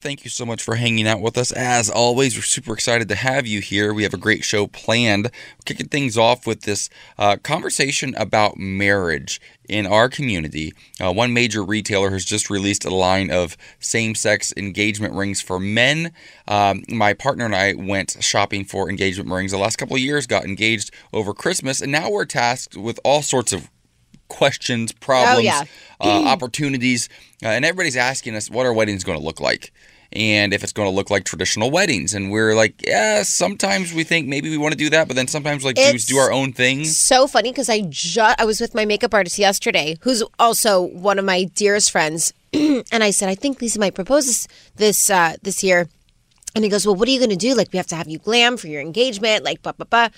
Thank you so much for hanging out with us. As always, we're super excited to have you here. We have a great show planned. We're kicking things off with this uh, conversation about marriage in our community. Uh, one major retailer has just released a line of same sex engagement rings for men. Um, my partner and I went shopping for engagement rings the last couple of years, got engaged over Christmas, and now we're tasked with all sorts of questions, problems, Oh, yeah. uh, opportunities, uh, and everybody's asking us what our wedding's going to look like. And if it's going to look like traditional weddings, and we're like, yeah, sometimes we think maybe we want to do that, but then sometimes like do, It's- do our own thing. so funny because I just I was with my makeup artist yesterday, who's also one of my dearest friends, and I said I think Lisa might propose this this uh, this year, and he goes, well, what are you going to do? Like we have to have you glam for your engagement, like blah blah blah.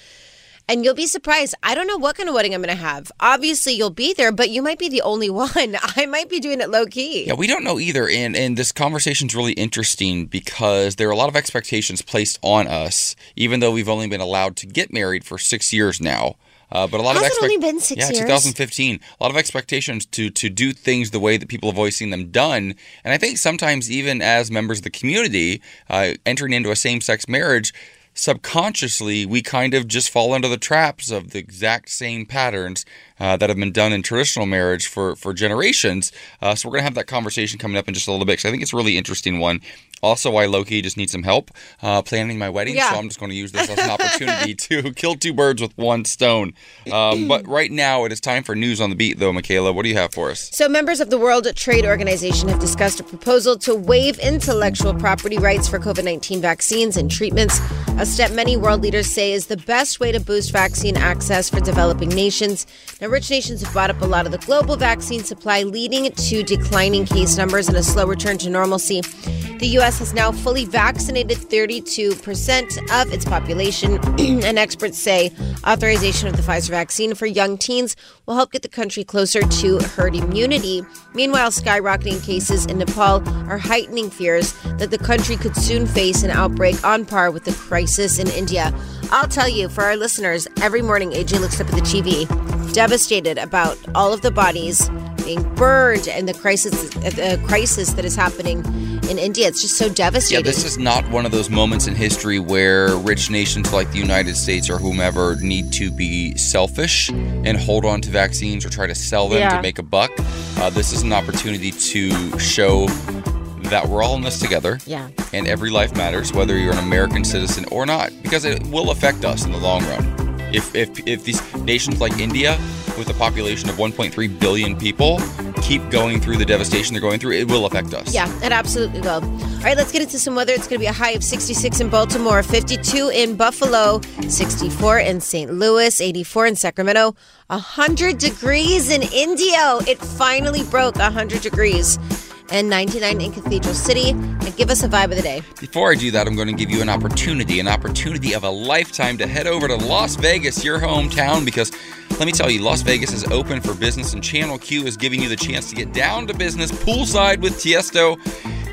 And you'll be surprised. I don't know what kind of wedding I'm going to have. Obviously, you'll be there, but you might be the only one. I might be doing it low key. Yeah, we don't know either, and and this conversation's really interesting because there are a lot of expectations placed on us, even though we've only been allowed to get married for six years now. Uh, but a lot Has of it only been six yeah, years? 2015. A lot of expectations to to do things the way that people have always seen them done, and I think sometimes even as members of the community, uh, entering into a same sex marriage. Subconsciously, we kind of just fall into the traps of the exact same patterns uh, that have been done in traditional marriage for for generations. Uh, so we're gonna have that conversation coming up in just a little bit. So I think it's a really interesting one. Also, why Loki just needs some help uh, planning my wedding. Yeah. So I'm just going to use this as an opportunity to kill two birds with one stone. Um, but right now, it is time for news on the beat, though. Michaela, what do you have for us? So, members of the World Trade Organization have discussed a proposal to waive intellectual property rights for COVID 19 vaccines and treatments, a step many world leaders say is the best way to boost vaccine access for developing nations. Now, rich nations have bought up a lot of the global vaccine supply, leading to declining case numbers and a slow return to normalcy. The U.S. has now fully vaccinated 32% of its population, and experts say authorization of the Pfizer vaccine for young teens will help get the country closer to herd immunity. Meanwhile, skyrocketing cases in Nepal are heightening fears that the country could soon face an outbreak on par with the crisis in India. I'll tell you, for our listeners, every morning AJ looks up at the TV, devastated about all of the bodies being burned and the crisis, the crisis that is happening in India. It's just so devastating. Yeah, this is not one of those moments in history where rich nations like the United States or whomever need to be selfish and hold on to vaccines or try to sell them Yeah. to make a buck. Uh, this is an opportunity to show that we're all in this together. Yeah. And every life matters, whether you're an American citizen or not, because it will affect us in the long run. If, if, if these nations like India, with a population of 1.3 billion people, keep going through the devastation they're going through, it will affect us. Yeah, it absolutely will. All right, let's get into some weather. It's going to be a high of 66 in Baltimore, 52 in Buffalo, 64 in St. Louis, 84 in Sacramento, 100 degrees in Indio. It finally broke 100 degrees. And 99 in Cathedral City. And give us a vibe of the day. Before I do that, I'm going to give you an opportunity, an opportunity of a lifetime to head over to Las Vegas, your hometown, because let me tell you, Las Vegas is open for business, and Channel Q is giving you the chance to get down to business poolside with Tiesto.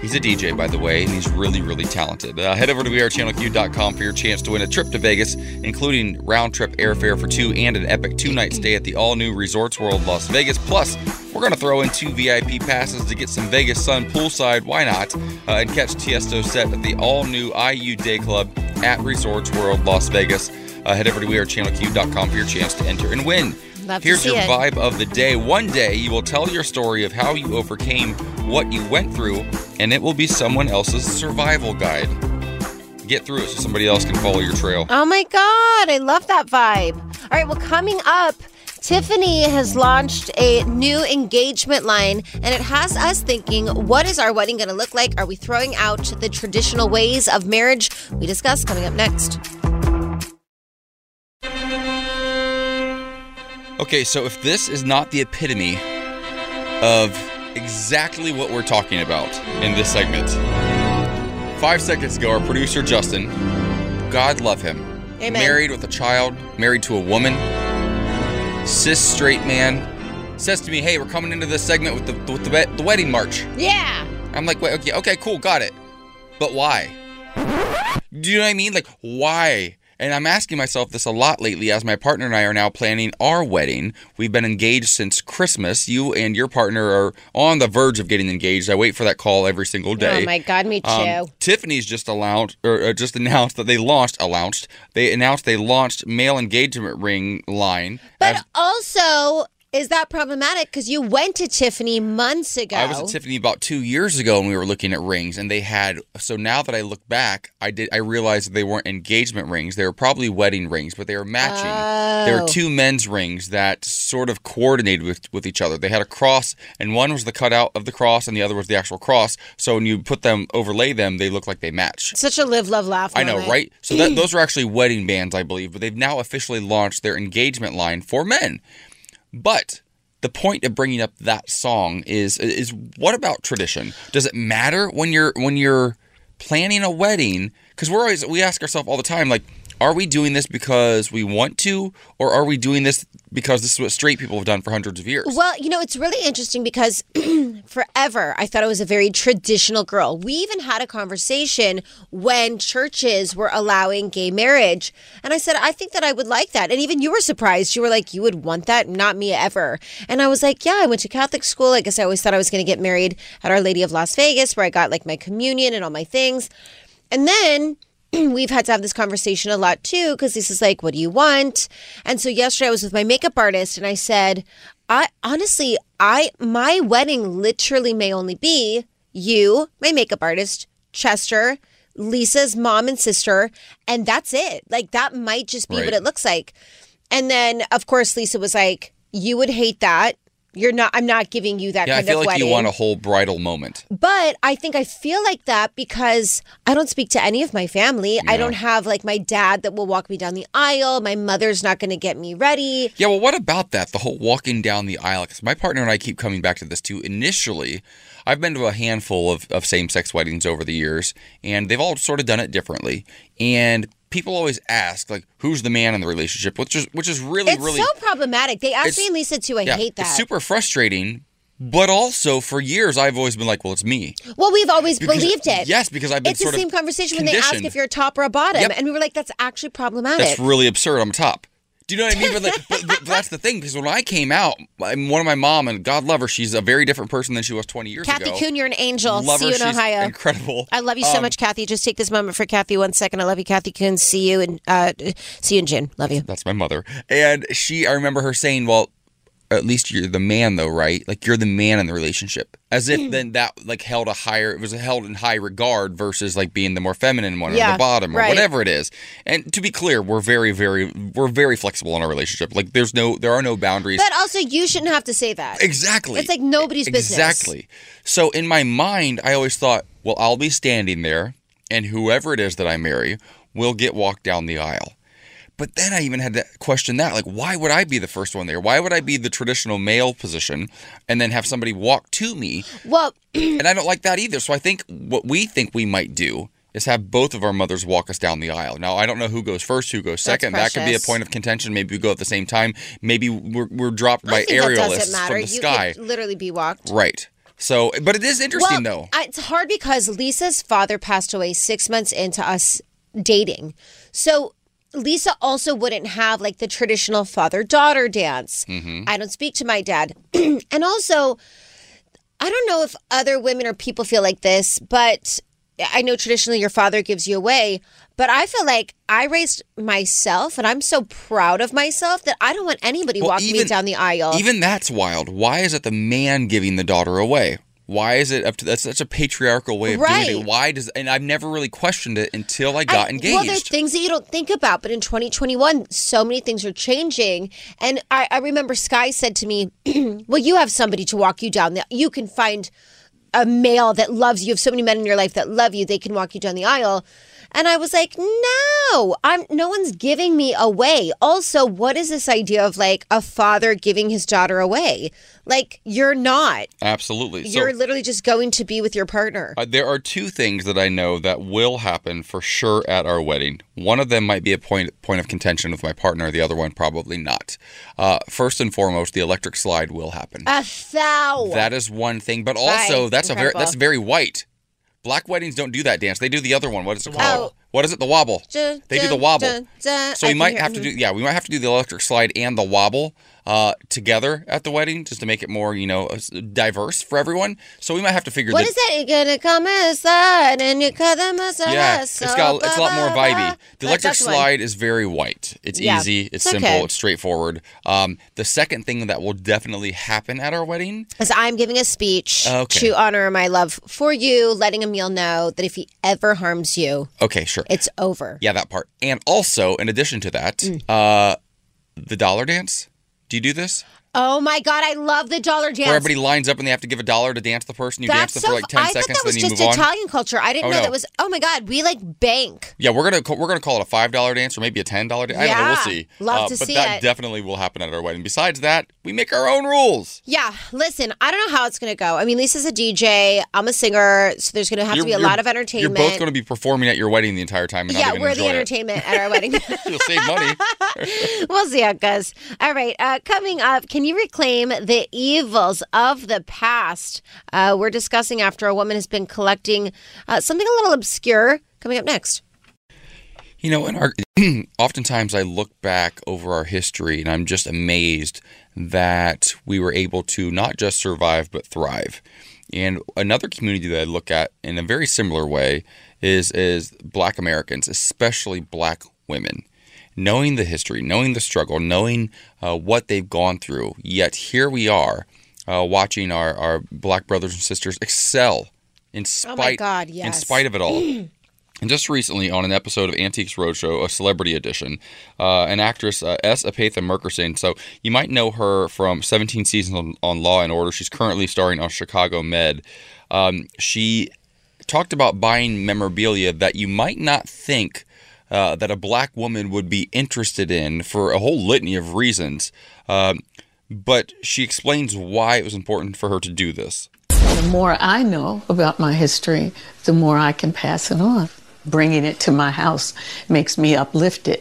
He's a DJ, by the way, and he's really, really talented. Uh, head over to wearechannelq.com for your chance to win a trip to Vegas, including round trip airfare for two and an epic two night stay at the all new Resorts World Las Vegas. Plus, we're going to throw in two VIP passes to get some Vegas sun poolside. Why not? Uh, and catch Tiesto set at the all new Ayu Day Club at Resorts World Las Vegas. Uh, head over to wearechannelq.com for your chance to enter and win. Love Here's your it. vibe of the day. One day you will tell your story of how you overcame what you went through, and it will be someone else's survival guide. Get through it so somebody else can follow your trail. Oh my God, I love that vibe. All right, well, coming up, Tiffany has launched a new engagement line, and it has us thinking what is our wedding going to look like? Are we throwing out the traditional ways of marriage? We discuss coming up next. Okay, so if this is not the epitome of exactly what we're talking about in this segment, five seconds ago, our producer Justin, God love him, Amen. married with a child, married to a woman, cis straight man, says to me, "Hey, we're coming into this segment with the with the, the wedding march." Yeah. I'm like, "Wait, okay, okay, cool, got it, but why?" Do you know what I mean? Like, why? And I'm asking myself this a lot lately as my partner and I are now planning our wedding. We've been engaged since Christmas. You and your partner are on the verge of getting engaged. I wait for that call every single day. Oh my God, me too. Um, Tiffany's just announced, or uh, just announced that they launched, announced, they announced they launched male engagement ring line. but as- also, is that problematic? Because you went to Tiffany months ago. I was at Tiffany about two years ago and we were looking at rings and they had so now that I look back, I did I realized that they weren't engagement rings. They were probably wedding rings, but they were matching. Oh. were two men's rings that sort of coordinated with, with each other. They had a cross and one was the cutout of the cross and the other was the actual cross. So when you put them overlay them, they look like they match. Such a live, love, laugh. I know, moment. right? So that, those are actually wedding bands, I believe, but they've now officially launched their engagement line for men. But the point of bringing up that song is is what about tradition? Does it matter when you're when you're planning a wedding? Because we're always we ask ourselves all the time, like, are we doing this because we want to, or are we doing this because this is what straight people have done for hundreds of years? Well, you know, it's really interesting because forever I thought I was a very traditional girl. We even had a conversation when churches were allowing gay marriage. And I said, I think that I would like that. And even you were surprised. You were like, you would want that? Not me ever. And I was like, yeah, I went to Catholic school. I guess I always thought I was going to get married at Our Lady of Las Vegas, where I got like my communion and all my things. And then we've had to have this conversation a lot too because this is like what do you want? And so yesterday i was with my makeup artist and i said i honestly i my wedding literally may only be you my makeup artist chester lisa's mom and sister and that's it. Like that might just be Right. what it looks like. And then of course lisa was like you would hate that you're not i'm not giving you that yeah, I kind feel of like wedding you want a whole bridal moment. but I think I feel like that because I don't speak to any of my family. I don't have like my dad that will walk me down the aisle. My mother's not going to get me ready. Yeah, well, what about that? The whole walking down the aisle. Because my partner and I keep coming back to this too. Initially, I've been to a handful of, of same sex weddings over the years, and they've all sort of done it differently. And people always ask, like, who's the man in the relationship? Which is which is really, It's really so problematic. They asked It's- me and Lisa too. I yeah, hate that. It's super frustrating. But also, for years, I've always been like, well, it's me. well, we've always Because- believed it. Yes, because I've been It's the same conversation when they ask if you're a top or a bottom, Yep. and we were like, "That's actually problematic." That's really absurd. I'm top. Do you know what I mean? But, like, but, but that's the thing because when I came out, I'm one of my mom and God love her, she's a very different person than she was 20 years Kathy ago. Kathy Kuhn, you're an angel. Love See her. you in she's Ohio. incredible. I love you so Um, much, Kathy. Just take this moment for Kathy one second. I love you, Kathy Kuhn. See you in uh, see you in June. Love you. That's my mother. And she, I remember her saying, well, at least you're the man though, right? Like you're the man in the relationship. As Mm. if then that like held a higher, it was held in high regard versus like being the more feminine one or the bottom or right. whatever it is. And to be clear, we're very, very, we're very flexible in our relationship. Like there's no, there are no boundaries. But also, you shouldn't have to say that. Exactly. It's like nobody's business. Exactly. So in my mind, I always thought, well, I'll be standing there, and whoever it is that I marry will get walked down the aisle. But then I even had to question that. Like, why would I be the first one there? Why would I be the traditional male position and then have somebody walk to me? Well, And I don't like that either. So I think what we think we might do is have both of our mothers walk us down the aisle. Now, I don't know who goes first, who goes second. That could be a point of contention. Maybe we go at the same time. Maybe we're, we're dropped I by aerialists from the you sky. literally be walked. Right. So, but it is interesting well, though. I- it's hard because Lisa's father passed away six months into us dating. So Lisa also wouldn't have like the traditional father daughter dance. Mm-hmm. I don't speak to my dad. and also, I don't know if other women or people feel like this, but I know traditionally your father gives you away, but I feel like I raised myself and I'm so proud of myself that I don't want anybody Well, walking me down the aisle. Even that's wild. Why is it the man giving the daughter away? Why is it up to that's such a patriarchal way of doing it? Why does and I've never really questioned it until I got I- engaged. Well, there's things that you don't think about, but in 2021, so many things are changing. And I, I remember Sky said to me, "Well, you have somebody to walk you down. The, you can find a male that loves you. You have so many men in your life that love you. They can walk you down the aisle." And I was like, "No, I'm. No one's giving me away. Also, what is this idea of like a father giving his daughter away? Like you're not. Absolutely. You're literally just going to be with your partner." Uh, there are two things that I know that will happen for sure at our wedding. One of them might be a point point of contention with my partner. The other one probably not. Uh, first and foremost, the electric slide will happen. a thou. That is one thing, but also that's a very that's very white. Black weddings don't do that dance. They do the other one. What is it called? Oh. What is it? The wobble. They do the wobble. So we might have to do yeah, we might have to do the electric slide and the wobble uh, together at the wedding just to make it more you know diverse for everyone. So we might have to figure What this. is that? You're gonna come inside and you cut them aside. Yeah, it's got it's a lot more vibey. The electric one. slide is very white. It's Yeah, easy. It's, it's simple. okay. It's straightforward. Um, the second thing that will definitely happen at our wedding. Is I'm giving a speech Okay. to honor my love for you, letting Emil know that if he ever harms you, Okay, sure. it's over. Yeah, that part. And also, in addition to that, Mm. uh, the dollar dance. Do you do this? Oh my god, I love the dollar dance. Where everybody lines up and they have to give a dollar to dance the person. You That's dance them so. for like ten I thought seconds, that was then you just move on. Italian culture. I didn't Oh, know no. that was. Oh my god, we like bank. Yeah, we're gonna ca- we're gonna call it a five dollar dance or maybe a ten dollar dance. I don't know. We'll Yeah, see. Uh, love to but see that it. definitely will happen at our wedding. Besides that, we make our own rules. Yeah, listen, I don't know how it's gonna go. I mean, Lisa's a DJ. I'm a singer, so there's gonna have to be a lot of entertainment. You're both going to be performing at your wedding the entire time. And not yeah, even we're the enjoy it. entertainment at our wedding. You'll save money. we'll see how it goes. All right. Uh, coming up, can you reclaim the evils of the past? Uh, we're discussing after a woman has been collecting uh, something a little obscure. Coming up next. You know, in our oftentimes I look back over our history and I'm just amazed that we were able to not just survive but thrive. And another community that I look at in a very similar way is is black Americans, especially black women. Knowing the history, knowing the struggle, knowing uh, what they've gone through, yet here we are uh, watching our, our black brothers and sisters excel in spite, Oh God, in spite of it all. And just recently, on an episode of Antiques Roadshow, a celebrity edition, uh, an actress, uh, S. Epatha Merkerson. So you might know her from 17 seasons on, on Law and Order. She's currently starring on Chicago Med. Um, she talked about buying memorabilia that you might not think uh, that a black woman would be interested in for a whole litany of reasons. Um, but she explains why it was important for her to do this. The more I know about my history, the more I can pass it on. Bringing it to my house makes me uplifted.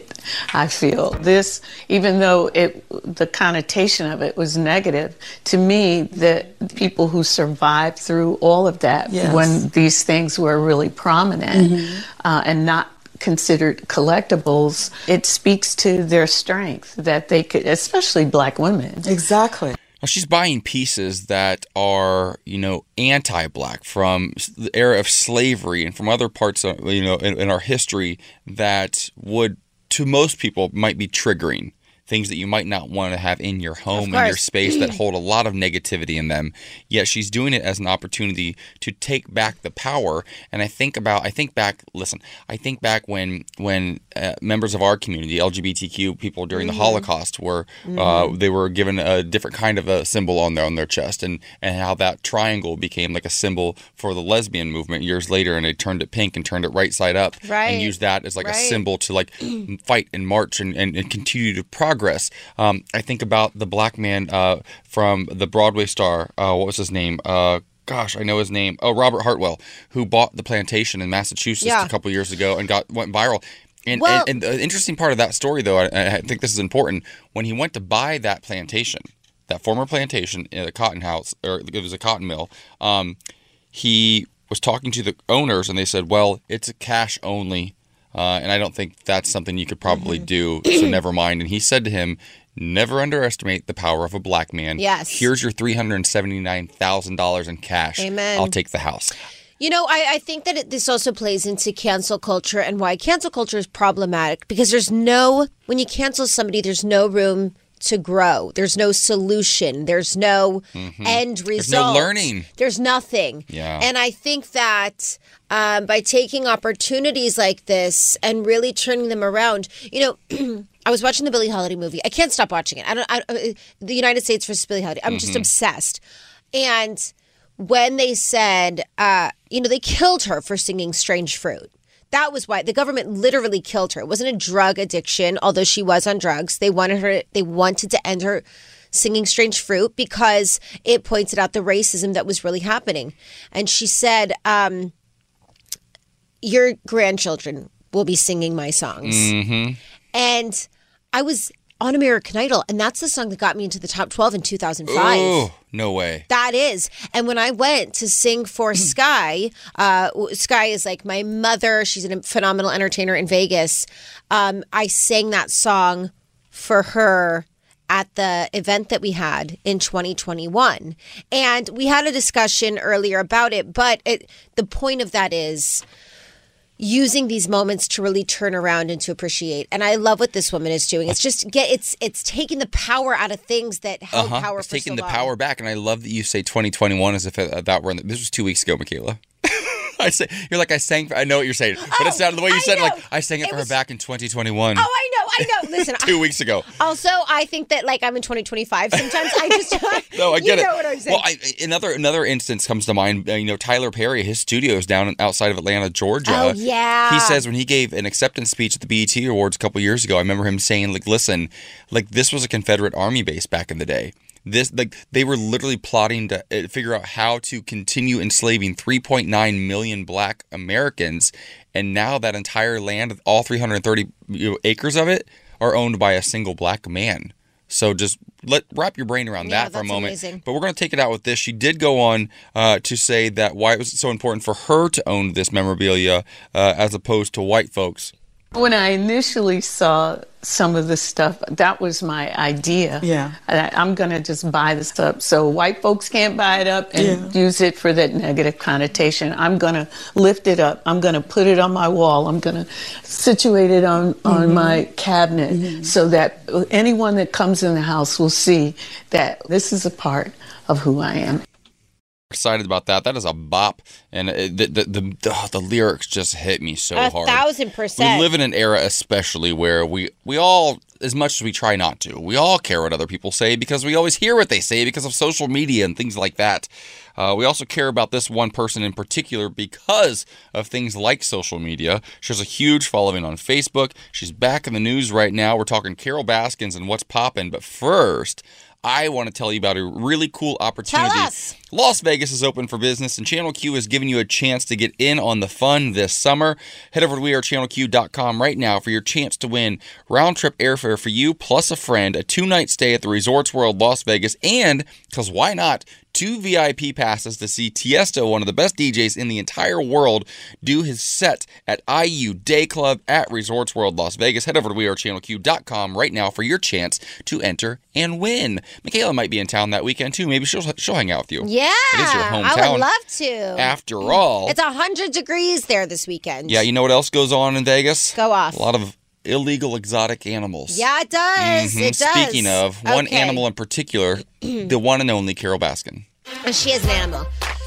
I feel this, even though it, the connotation of it was negative, to me, the people who survived through all of that, Yes. when these things were really prominent uh, and not considered collectibles, it speaks to their strength that they could, especially black women. Exactly. Well, she's buying pieces that are, you know, anti-black from the era of slavery and from other parts of, you know, in, in our history that would, to most people, might be triggering. Things that you might not want to have in your home in your space that hold a lot of negativity in them. Yet she's doing it as an opportunity to take back the power. And I think about, I think back. Listen, I think back when when uh, members of our community, LGBTQ people during the Holocaust, were uh, they were given a different kind of a symbol on their on their chest, and and how that triangle became like a symbol for the lesbian movement years later, and they turned it pink and turned it right side up, Right. and used that as like a symbol to like fight and march and, and, and continue to progress. Um, I think about the black man uh, from the Broadway star. Uh, what was his name? Uh, gosh, I know his name. Oh, Robert Hartwell, who bought the plantation in Massachusetts Yeah. a couple years ago and got went viral. And, Well- and, and the interesting part of that story, though, I, I think this is important. When he went to buy that plantation, that former plantation in a cotton house, or it was a cotton mill, um, he was talking to the owners, and they said, "Well, it's a cash only, uh, and I don't think that's something you could probably do. So never mind." And he said to him, "Never underestimate the power of a black man. Yes. Here's your three hundred seventy nine thousand dollars in cash. Amen. I'll take the house." You know, I, I think that it, this also plays into cancel culture and why cancel culture is problematic because there's no, when you cancel somebody, there's no room to grow. There's no solution. There's no end Mm-hmm. There's result. no learning. There's nothing. Yeah. And I think that um, by taking opportunities like this and really turning them around, you know, I was watching the Billie Holiday movie. I can't stop watching it. I don't. I, uh, the United States versus Billie Holiday. I'm Mm-hmm. just obsessed. And when they said, uh, you know, they killed her for singing "Strange Fruit." That was why the government literally killed her. It wasn't a drug addiction, although she was on drugs. They wanted her. They wanted to end her singing "Strange Fruit" because it pointed out the racism that was really happening. And she said, um, "Your grandchildren will be singing my songs." And I was on American Idol, and that's the song that got me into the top 12 in 2005. Oh, no way. That is. And when I went to sing for Sky, uh, Sky is like my mother. She's a phenomenal entertainer in Vegas. Um, I sang that song for her at the event that we had in 2021. And we had a discussion earlier about it, but it, the point of that is using these moments to really turn around and to appreciate. And I love what this woman is doing. It's just get it's it's taking the power out of things that held Uh-huh. power It's taking so the long. power back, and I love that you say 2021 as if uh, that were in the, this was two weeks ago, Michaela. I say you're like I sang. For, I know what you're saying, but Oh, it sounded the way you I said it, like. I sang it, It for was- her back in 2021, Oh, I know, I know. Listen, two weeks ago. Also, I think that like I'm in 2025. Sometimes I just No, I get you it. know what I'm saying. Well, I, another another instance comes to mind. Uh, you know, Tyler Perry, his studio is down outside of Atlanta, Georgia. Oh, yeah. He says when he gave an acceptance speech at the BET Awards a couple years ago, I remember him saying, "Like, listen, like this was a Confederate Army base back in the day." This like they were literally plotting to uh, figure out how to continue enslaving 3.9 million Black Americans, and now that entire land, all 330 you know, acres of it, are owned by a single black man. So just let wrap your brain around Yeah, that for a moment. amazing. But we're going to take it out with this. She did go on uh, to say that why it was so important for her to own this memorabilia uh, as opposed to white folks. When I initially saw some of the stuff, that was my idea. Yeah. I, I'm going to just buy the stuff so white folks can't buy it up and use it for that negative connotation. I'm going to lift it up. I'm going to put it on my wall. I'm going to situate it on, on mm-hmm. my cabinet mm-hmm. so that anyone that comes in the house will see that this is a part of who I am. Excited about that. That is a bop, and it, the, the the the the lyrics just hit me so A hard. thousand percent. We live in an era, especially where we we all, as much as we try not to, we all care what other people say because we always hear what they say because of social media and things like that. Uh, we also care about this one person in particular because of things like social media. She has a huge following on Facebook. She's back in the news right now. We're talking Carole Baskins and what's popping. But first, I want to tell you about a really cool opportunity. Tell us. Las Vegas is open for business, and Channel Q is giving you a chance to get in on the fun this summer. Head over to wearechannelq.com right now for your chance to win round trip airfare for you plus a friend, a two night stay at the Resorts World Las Vegas, and, because why not, two VIP passes to see Tiesto, one of the best DJs in the entire world, do his set at Ayu Day Club at Resorts World Las Vegas. Head over to wearechannelq.com right now for your chance to enter and win. Michaela might be in town that weekend too. Maybe she'll she'll hang out with you. yeah, It is your hometown. I would love to. After all, it's hundred degrees there this weekend. yeah, you know what else goes on in Vegas? Go off. A lot of illegal exotic animals. Yeah, it does. Mhm. It does. Speaking of one Okay. animal in particular, the one and only Carole Baskin. And she is an animal.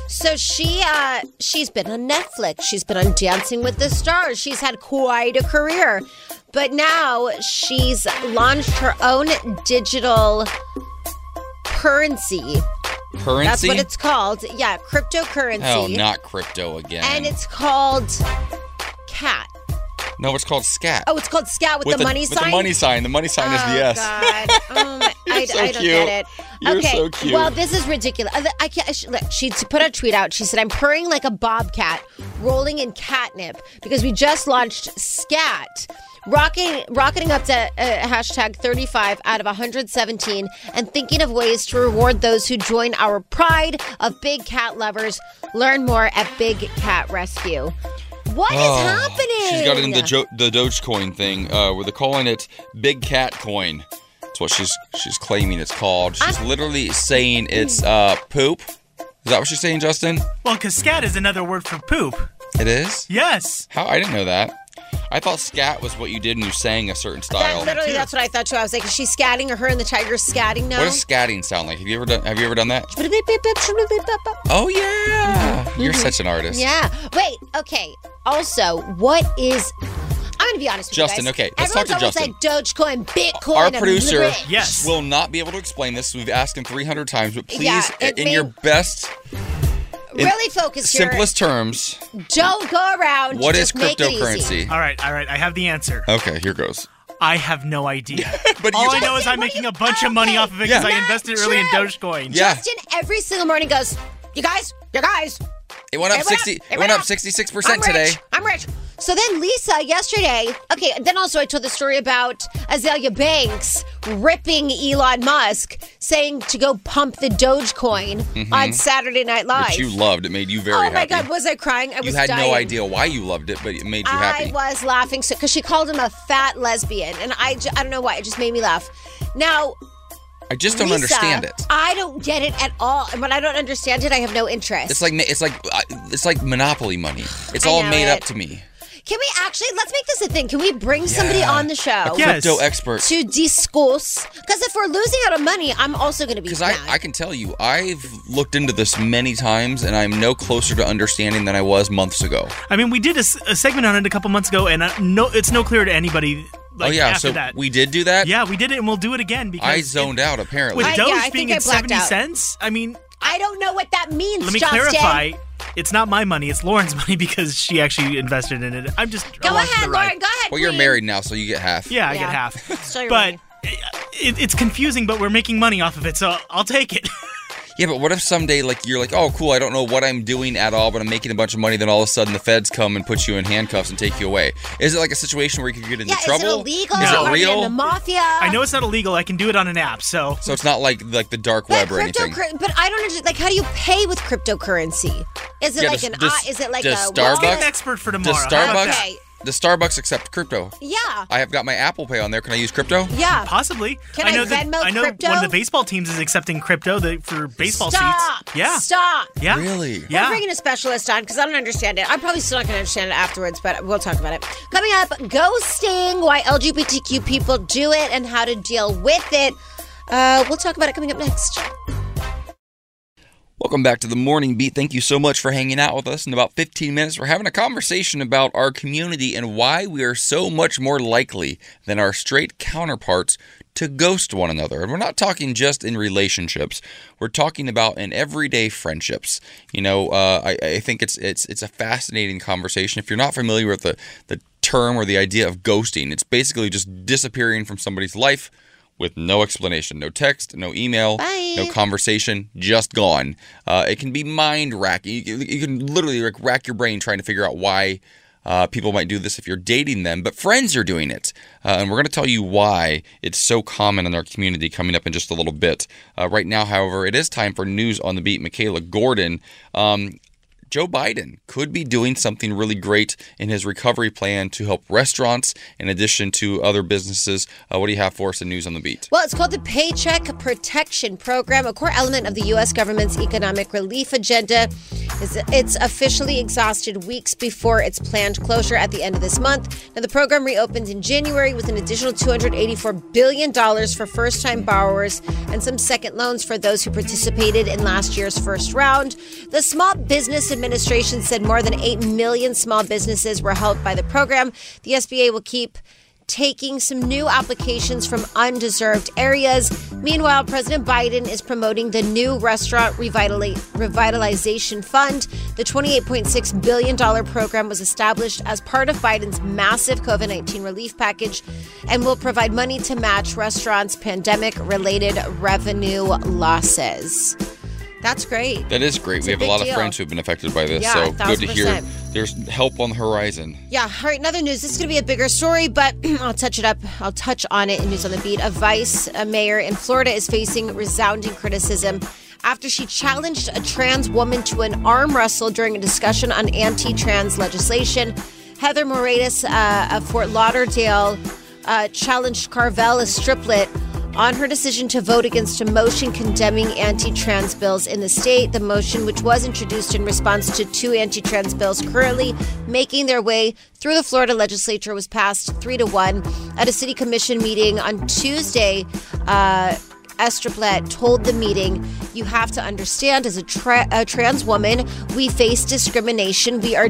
So she uh she's been on Netflix. She's been on Dancing with the Stars. She's had quite a career. But now she's launched her own digital currency. Currency? That's what it's called. Yeah, cryptocurrency. Oh, not crypto again. and it's called Cat. No, it's called scat. Oh, it's called Scat with, the, money with sign. the money sign. The money sign is oh, the S. God. Oh, my, I, so I don't cute. get it. You're okay. so cute. Well, this is ridiculous. I- can't. She put a tweet out. She said, "I'm purring like a bobcat, rolling in catnip because we just launched Scat." Rocking, rocketing up to uh, hashtag 35 out of 117 and thinking of ways to reward those who join our pride of big cat lovers. Learn more at Big Cat Rescue. What is Oh, happening? She's got into jo- the Dogecoin thing, uh, where they're calling it Big Cat Coin. That's what she's she's claiming it's called. She's literally saying it's uh, poop Is that what you're saying, Justin? Well, because scat is another word for poop. It is? Yes. How? I didn't know that. I thought scat was what you did when you sang a certain style. That, literally, that's what I thought too. I was like, is she scatting or her and the tiger scatting now? What does scatting sound like? Have you ever done? Have you ever done that? yeah. Oh yeah, you're mm-hmm. such an artist. Yeah. Wait. Okay. Also, what is? I'm gonna be honest with Justin, you guys. okay, let's talk to Everyone's Justin. always like Dogecoin, Bitcoin. Our and producer rich. Yes. will not be able to explain this. We've asked him 300 times, but please, Yeah, in may- your best, in Really focus here. simplest terms, Don't go around. what is Just make it easy. cryptocurrency? All right, all right. I have the answer. Okay, here goes. I have no idea. But All you- I know is I'm making you- a bunch of money off of it because Yeah. I Not invested early in. Dogecoin. Yeah. Justin every single morning goes, "You guys, you guys, It went up It went 60. up. It went up 66 percent today. I'm rich. So then Lisa yesterday, okay, then also I told the story about Azealia Banks ripping Elon Musk, saying to go pump the Dogecoin on Saturday Night Live. Which Mm-hmm. you loved. It made you very oh happy. my God, was I crying? I was you had dying. no idea why you loved it, but it made you happy. I was laughing so because she called him a fat lesbian, and I, I don't know why it just made me laugh. Now, I just don't Lisa, understand it. I don't get it at all, and when I don't understand it, I have no interest. It's like it's like uh, it's like monopoly money. It's I all made it. up to me. Can we actually let's make this a thing? Can we bring somebody Yeah. on the show? Yes. Crypto expert. to discuss because if we're losing out on money, I'm also going to be Because mad. I, I can tell you, I've looked into this many times, and I'm no closer to understanding than I was months ago. I mean, we did a, s- a segment on it a couple months ago, and uh, no, it's no clear to anybody. Like, oh yeah, after so that. we did do that. yeah, we did it, and we'll do it again because I zoned it- out apparently. With I- Doge yeah, I being think I at blacked seventy out. cents, I mean, I don't know what that means. let me Justin. clarify. It's not my money; it's Lauren's money because she actually invested in it. I'm just Go ahead, the ride. Lauren. Go ahead. well, you're queen. married now, so you get half. Yeah, I Yeah. get half. So you're but right. it, it's confusing, but we're making money off of it, so I'll take it. Yeah, but what if someday, like, you're like, oh, cool, I don't know what I'm doing at all, but I'm making a bunch of money. Then all of a sudden, the feds come and put you in handcuffs and take you away. Is it like a situation where you could get into Yeah, trouble? is it illegal? Is No. it Are in real? the mafia? I know it's not illegal. I can do it on an app, so So it's not like like the dark But web or anything. cryptocur- but I don't understand. Like, how do you pay with cryptocurrency? Is it Yeah, like does- an? does- uh, is it like does a? Starbucks- let's get an expert for tomorrow. Does Starbucks? Okay. Does Starbucks accept crypto? Yeah. I have got my Apple Pay on there. Can I use crypto? Yeah. Possibly. Can I I know that Venmo I know crypto? one of the baseball teams is accepting crypto the, for baseball Stop. seats. Yeah. Stop. Yeah. Really? Yeah. We're bringing a specialist on because I don't understand it. I'm probably still not going to understand it afterwards, but we'll talk about it. Coming up, ghosting, why LGBTQ people do it, and how to deal with it. Uh, we'll talk about it coming up next. Welcome back to the Morning Beat. Thank you so much for hanging out with us. In about 15 minutes, we're having a conversation about our community and why we are so much more likely than our straight counterparts to ghost one another. And we're not talking just in relationships. We're talking about in everyday friendships. You know, uh, I, I think it's it's it's a fascinating conversation. If you're not familiar with the the term or the idea of ghosting, it's basically just disappearing from somebody's life with no explanation, no text, no email, Bye. no conversation, just gone. Uh, it can be mind racking. You, can- you can literally like rack your brain trying to figure out why uh, people might do this if you're dating them, but friends are doing it. Uh, and we're going to tell you why it's so common in our community coming up in just a little bit. Uh, right now, however, it is time for news on the beat. Michaela Gordon. Um, Joe Biden could be doing something really great in his recovery plan to help restaurants in addition to other businesses. Uh, what do you have for us in News on the Beat? Well, it's called the Paycheck Protection Program, a core element of the U.S. government's economic relief agenda. It's, officially exhausted weeks before its planned closure at the end of this month. Now, the program reopened in January with an additional $284 billion for first time borrowers and some second loans for those who participated in last year's first round. The Small Business Administration said more than 8 million small businesses were helped by the program. The SBA will keep taking some new applications from undeserved areas. Meanwhile, President Biden is promoting the new Restaurant Revitalization Fund. The $28.6 billion program was established as part of Biden's massive COVID 19 relief package and will provide money to match restaurants' pandemic related revenue losses. That's great. That is great. It's we a have a lot deal. of friends who have been affected by this, Yeah, so good to hear. There's help on the horizon. Yeah, all right, another news. This is going to be a bigger story, but I'll touch it up. I'll touch on it in News on the Beat. A vice a mayor in Florida is facing resounding criticism after she challenged a trans woman to an arm wrestle during a discussion on anti trans legislation. Heather Moraitis uh, of Fort Lauderdale uh, challenged Carvel, a striplet, on her decision to vote against a motion condemning anti trans bills in the state. The motion, which was introduced in response to two anti trans bills currently making their way through the Florida legislature, was passed three to one at a city commission meeting on Tuesday. Uh, Blatt told the meeting, You have to understand, as a, tra- a trans woman, we face discrimination. We are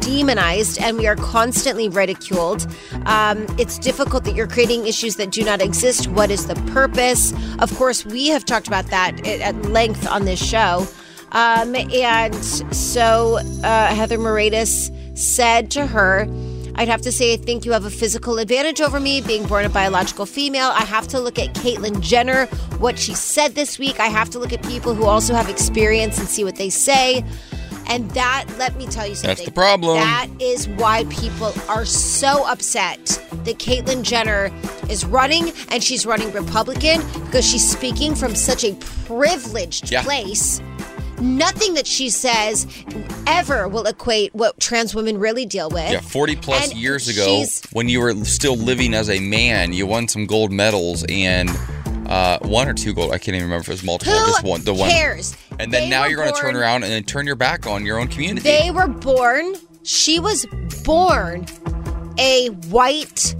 demonized and we are constantly ridiculed. Um, it's difficult that you're creating issues that do not exist. What is the purpose? Of course, we have talked about that at length on this show. Um, and so uh, Heather Moraitis said to her, I'd have to say, I think you have a physical advantage over me being born a biological female. I have to look at Caitlyn Jenner, what she said this week. I have to look at people who also have experience and see what they say. And that, let me tell you something. That's the problem. That is why people are so upset that Caitlyn Jenner is running and she's running Republican because she's speaking from such a privileged Yeah. place. Nothing that she says ever will equate what trans women really deal with. Yeah, 40 plus And years ago, when you were still living as a man, you won some gold medals and uh, one or two gold. I can't even remember if it was multiple. Who just one. The one. cares? And then They now you're going to turn around and then turn your back on your own community. They were born, she was born a white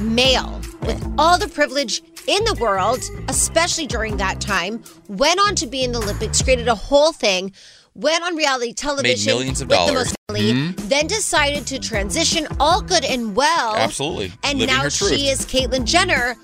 male with all the privilege in the world, especially during that time, went on to be in the Olympics, created a whole thing, went on reality television made millions of dollars. the money, hmm? then decided to transition all good and well. Absolutely. And Living now she is Caitlyn Jenner.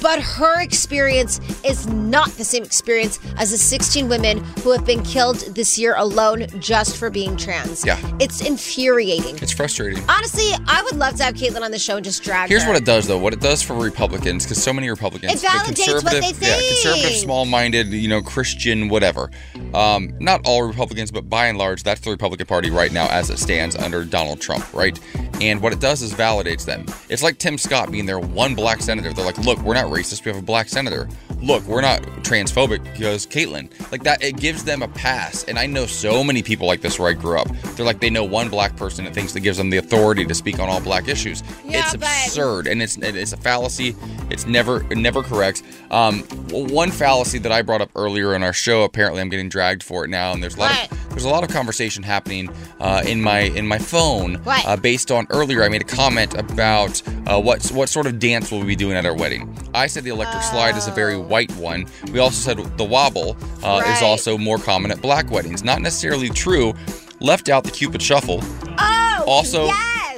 But her experience is not the same experience as the 16 women who have been killed this year alone just for being trans. Yeah. It's infuriating. It's frustrating. Honestly, I would love to have Caitlyn on the show and just drag Here's her. what it does, though. What it does for Republicans, because so many Republicans, It validates what conservative, they yeah, conservative, small-minded, you know, Christian, whatever. Um, not all Republicans, but by and large, that's the Republican Party right now as it stands under Donald Trump, right? And what it does is validates them. It's like Tim Scott being their one black senator. They're like, look, we're not racist. We have a black senator. Look, we're not transphobic because Caitlyn. Like that, it gives them a pass. And I know so many people like this where I grew up. They're like, they know one black person that thinks that gives them the authority to speak on all black issues. Yeah, it's but- absurd, and it's it's a fallacy. It's never it never correct. Um, one fallacy that I brought up earlier in our show. Apparently, I'm getting dragged for it now, and there's a lot What? of there's a lot of conversation happening uh, in my in my phone What? Uh, based on earlier. I made a comment about uh, what what sort of dance will we be doing at our wedding. I said the electric slide is a very white one. We also said the wobble uh, is also more common at black weddings. Not necessarily true. Left out the Cupid shuffle. Oh, Also!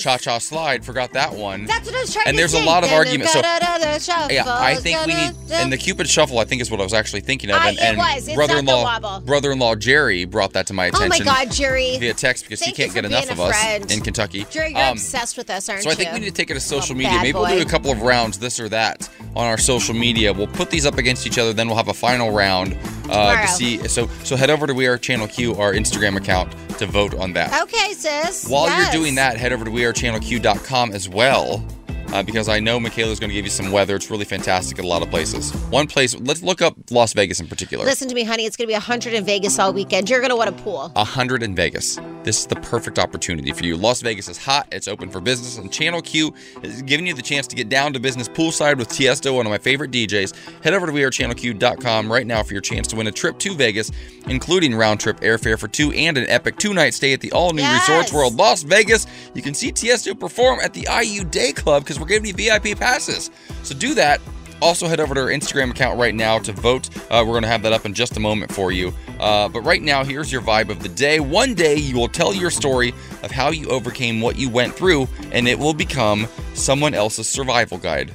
Cha cha slide. Forgot that one. That's what I was trying And to there's a lot of argument, so- Yeah, I think we need, and the Cupid Shuffle, I think is what I was actually thinking of. And, it and brother-in-law, brother-in-law Jerry brought that to my attention. Oh my God, Jerry. Via text because Thank he can't get enough of us in Kentucky. Jerry, you're Um, obsessed with us, aren't so you? I think we need to take it to social Oh, media. Maybe we'll do a couple of rounds, this or that, on our social media. We'll put these up against each other, then we'll have a final round uh, to see. So so head over to We Are Channel Q, our Instagram account, to vote on that. Okay, sis. While Yes. you're doing that, head over to wearechannelq.com as well. Uh, because I know Michaela's going to give you some weather. It's really fantastic at a lot of places. One place, let's look up Las Vegas in particular. Listen to me, honey. It's going to be 100 in Vegas all weekend. You're going to want a pool. 100 in Vegas. This is the perfect opportunity for you. Las Vegas is hot, it's open for business, and Channel Q is giving you the chance to get down to business poolside with Tiesto, one of my favorite DJs. Head over to wearechannelq.com right now for your chance to win a trip to Vegas, including round trip airfare for two and an epic two night stay at the all new Yes. Resorts World Las Vegas. You can see Tiesto perform at the Ayu Day Club because we're giving you VIP passes. So do that. Also, head over to our Instagram account right now to vote. Uh, we're going to have that up in just a moment for you. Uh, but right now, here's your vibe of the day. One day, you will tell your story of how you overcame what you went through, and it will become someone else's survival guide.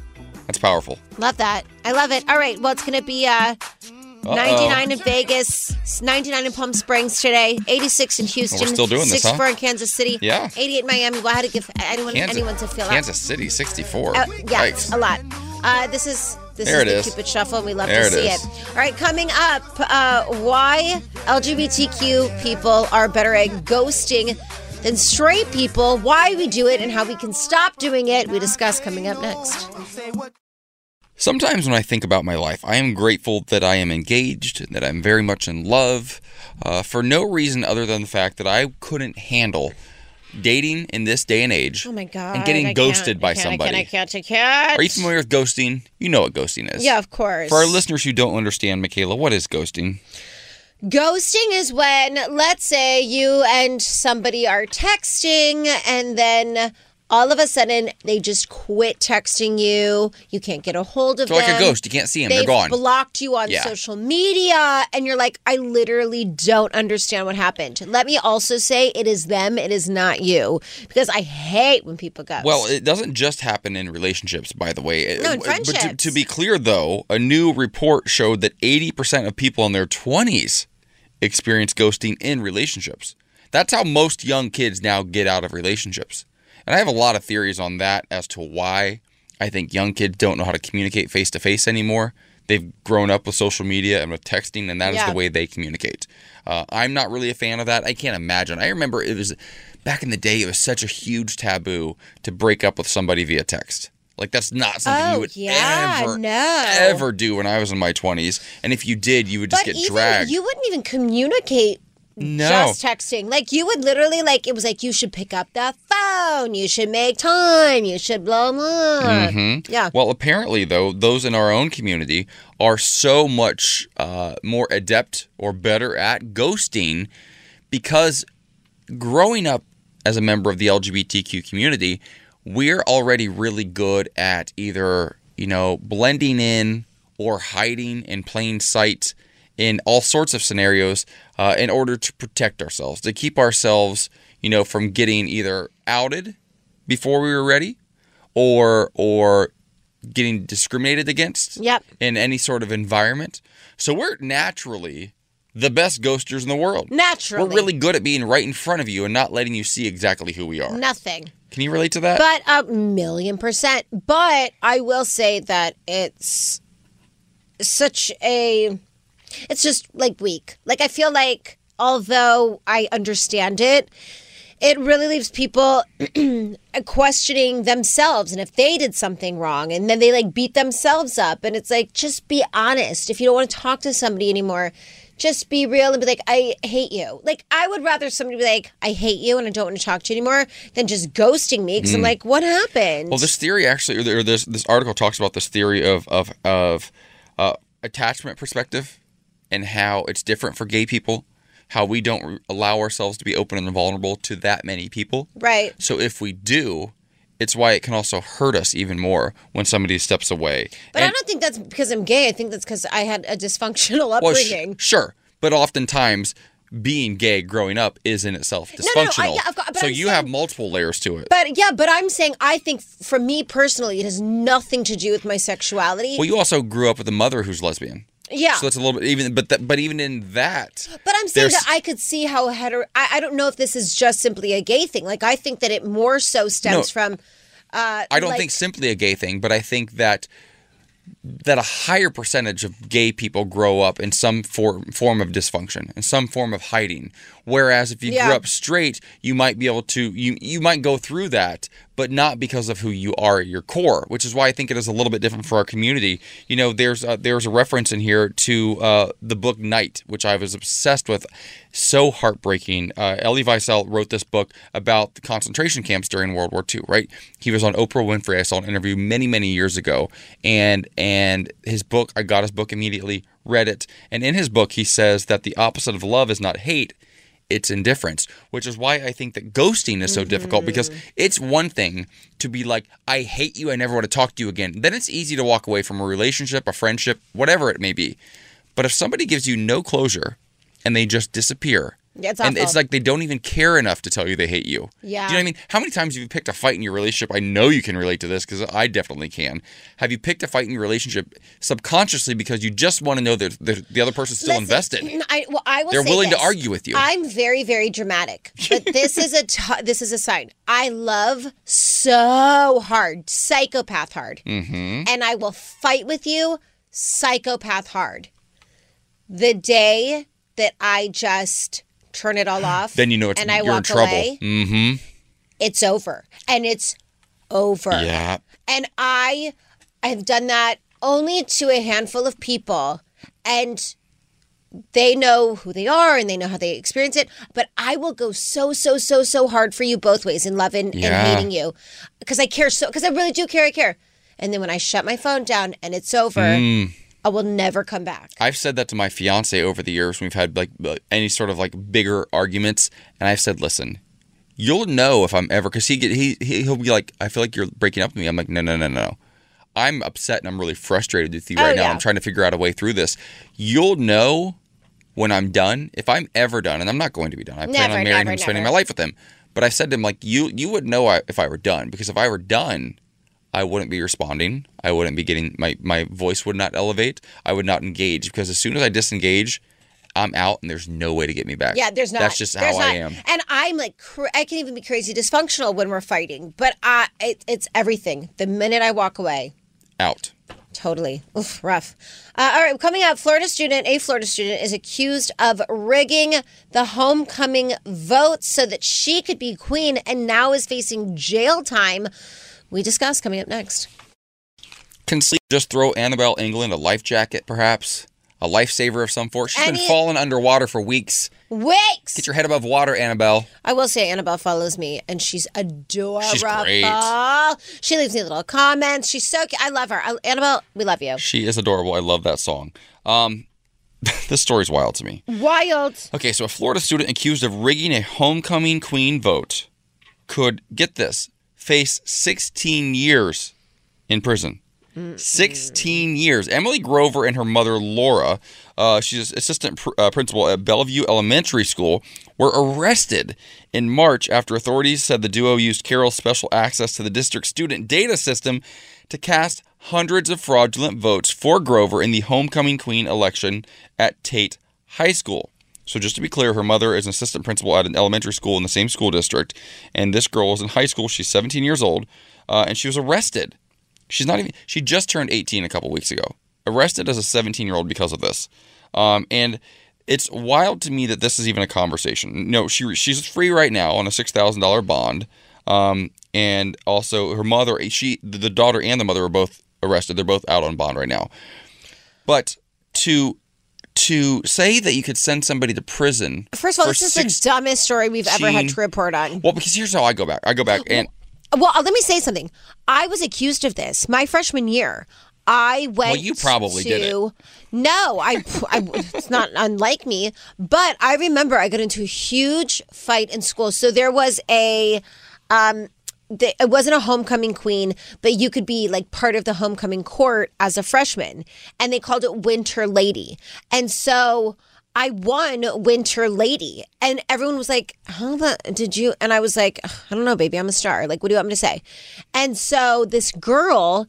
That's powerful. Love that. I love it. All right. Well, it's going to be uh, 99 in Vegas, 99 in Palm Springs today, 86 in Houston. still doing this, 64 huh? in Kansas City. Yeah. 88 in Miami. Well, I had to give anyone, Kansas, anyone to feel out. Kansas City, 64. Uh, yeah, Yikes. a lot. Uh, this is this There is it the is. Cupid Shuffle, and we love There to it see is. it. All right, coming up, uh, why LGBTQ people are better at ghosting than straight people, why we do it, and how we can stop doing it. We discuss coming up next. Sometimes when I think about my life, I am grateful that I am engaged, that I'm very much in love, uh, for no reason other than the fact that I couldn't handle dating in this day and age. Oh my god! And getting I ghosted by I somebody. I can't, I can't. Are you familiar with ghosting? You know what ghosting is. Yeah, of course. For our listeners who don't understand, Michaela, what is ghosting? Ghosting is when, let's say, you and somebody are texting and then all of a sudden they just quit texting you. You can't get a hold of them. So them. like a ghost, you can't see them. They've They're gone. blocked you on Yeah. social media, and you're like, I literally don't understand what happened. Let me also say, it is them, it is not you, because I hate when people ghost. Well, it doesn't just happen in relationships, by the way. No, in But to, friendships. to be clear, though, a new report showed that 80% of people in their 20s experience ghosting in relationships. That's how most young kids now get out of relationships. And I have a lot of theories on that as to why I think young kids don't know how to communicate face to face anymore. They've grown up with social media and with texting, and that is Yeah. the way they communicate. Uh, I'm not really a fan of that. I can't imagine. I remember it was back in the day, it was such a huge taboo to break up with somebody via text. Like, that's not something Oh, you would yeah, ever, no. ever do when I was in my 20s. And if you did, you would just but get even dragged. you wouldn't even communicate no. just texting. Like you would literally like it was like you should pick up the phone, you should make time, you should blah blah. Mm-hmm. Yeah. Well, apparently, though, those in our own community are so much uh, more adept or better at ghosting because growing up as a member of the LGBTQ community, we're already really good at either, you know, blending in or hiding in plain sight in all sorts of scenarios uh, in order to protect ourselves, to keep ourselves, you know, from getting either outed before we were ready or or getting discriminated against Yep. in any sort of environment. So we're naturally the best ghosters in the world. Naturally. We're really good at being right in front of you and not letting you see exactly who we are. Nothing. Can you relate to that? But a million percent. But I will say that it's such a it's just like weak. Like I feel like although I understand it, it really leaves people questioning themselves and if they did something wrong and then they like beat themselves up and it's like just be honest. If you don't want to talk to somebody anymore, just be real and be like, I hate you. Like, I would rather somebody be like, I hate you and I don't want to talk to you anymore than just ghosting me because I'm like, what happened? Mm. Well, this theory actually, or this this article talks about this theory of of of uh, attachment perspective and how it's different for gay people, how we don't allow ourselves to be open and vulnerable to that many people. right. So if we do, it's why it can also hurt us even more when somebody steps away. But I don't think that's because I'm gay. I think that's because I had a dysfunctional well, sh- upbringing. sure, but oftentimes being gay growing up is in itself no, no, I- dysfunctional. yeah, course, so I'm you have multiple layers to it. but yeah, but I'm saying I think for me personally, it has nothing to do with my sexuality. well, you also grew up with a mother who's lesbian. Yeah. So that's a little bit even, but that, but even in that, But I'm saying that I could see how hetero. I, I don't know if this is just simply a gay thing. Like I think that it more so stems No. from. Uh, I don't like- think simply a gay thing, but I think that that a higher percentage of gay people grow up in some form form of dysfunction, in some form of hiding. Whereas if you Yeah. grew up straight, you might be able to you you might go through that, but not because of who you are at your core. Which is why I think it is a little bit different for our community. You know, there's a, there's a reference in here to uh, the book Night, which I was obsessed with. So heartbreaking. Uh, Elie Wiesel wrote this book about the concentration camps during World War II. Right? He was on Oprah Winfrey. I saw an interview many many years ago, and and his book. I got his book immediately, read it, and in his book he says that the opposite of love is not hate it's indifference, which is why I think that ghosting is so difficult because mm-hmm. it's one thing to be like, I hate you, I never want to talk to you again. Then it's easy to walk away from a relationship, a friendship, whatever it may be. But if somebody gives you no closure and they just disappear, Yeah, it's and it's like they don't even care enough to tell you they hate you. Yeah. Do you know what I mean? How many times have you picked a fight in your relationship? I know you can relate to this because I definitely can. Have you picked a fight in your relationship subconsciously because you just want to know that the, the other person's still Listen, invested? I, well, I will They're willing to argue with you. I'm very, very dramatic, but this is a t- this is a sign. I love so hard, psychopath hard, mm-hmm. and I will fight with you, psychopath hard. The day that I just turn it all off, Then you know it's and I you're walk in trouble. away, mm-hmm. it's over, and it's over. Yeah. And I, I have done that only to a handful of people. And they know who they are and they know how they experience it. But I will go so, so, so, so hard for you both ways in loving Yeah. and hating you because I care so, because I really do care. I care. And then when I shut my phone down and it's over, Mm. I will never come back. I've said that to my fiance over the years when we've had like any sort of like bigger arguments, and I've said, "Listen, you'll know if I'm ever," because he get he he- he'll be like, "I feel like you're breaking up with me." I'm like, "No, no, no, no." I'm upset and I'm really frustrated with you Oh, right now. yeah. I'm trying to figure out a way through this. You'll know when I'm done, if I'm ever done, and I'm not going to be done. I plan on marrying never, him, spending my life with him. But I've said to him like, you you would know I, if I were done because if I were done, I wouldn't be responding. I wouldn't be getting my my voice would not elevate. I would not engage because as soon as I disengage, I'm out and there's no way to get me back. Yeah, there's not. That's just how I am. And I'm like, I can even be crazy dysfunctional when we're fighting. But I, it, it's everything. The minute I walk away, Out. Totally. Oof, rough. Uh, all right, coming up, Florida student, a Florida student, is accused of rigging the homecoming vote so that she could be queen and now is facing jail time. We discuss coming up next. Can sleep just throw Annabelle England a life jacket, perhaps? A lifesaver of some sort? She's Any- been falling underwater for weeks. Wicks! Get your head above water, Annabelle. I will say Annabelle follows me and she's adorable. She's great. She leaves me little comments. She's so cute. I love her. I, Annabelle, we love you. She is adorable. I love that song. Um, this story's wild to me. Wild. Okay, so a Florida student accused of rigging a homecoming queen vote could, get this, face 16 years in prison. 16 years. Emily Grover and her mother, Laura, uh, she's assistant pr- uh, principal at Bellevue Elementary School, were arrested in March after authorities said the duo used Carroll's special access to the district student data system to cast hundreds of fraudulent votes for Grover in the homecoming queen election at Tate High School. So just to be clear, her mother is an assistant principal at an elementary school in the same school district, and this girl is in high school. She's 17 years old, uh, and she was arrested. She's not even. She just turned 18 a couple weeks ago. Arrested as a 17 year old because of this, um, and it's wild to me that this is even a conversation. No, she she's free right now on a six thousand dollar bond, um, and also her mother. She the daughter and the mother are both arrested. They're both out on bond right now. But to to say that you could send somebody to prison. First of all, this is the dumbest story we've ever had to report on. Well, because here's how I go back. I go back and Well, uh, let me say something. I was accused of this my freshman year. I went. Well, you probably to, did it. No, I, I. It's not unlike me, but I remember I got into a huge fight in school. So there was a. Um, the, it wasn't a homecoming queen, but you could be like part of the homecoming court as a freshman, and they called it Winter Lady. And so I won Winter Lady, and everyone was like, "How the did you?" And I was like, "I don't know, baby. I'm a star. Like, what do you want me to say?" And so this girl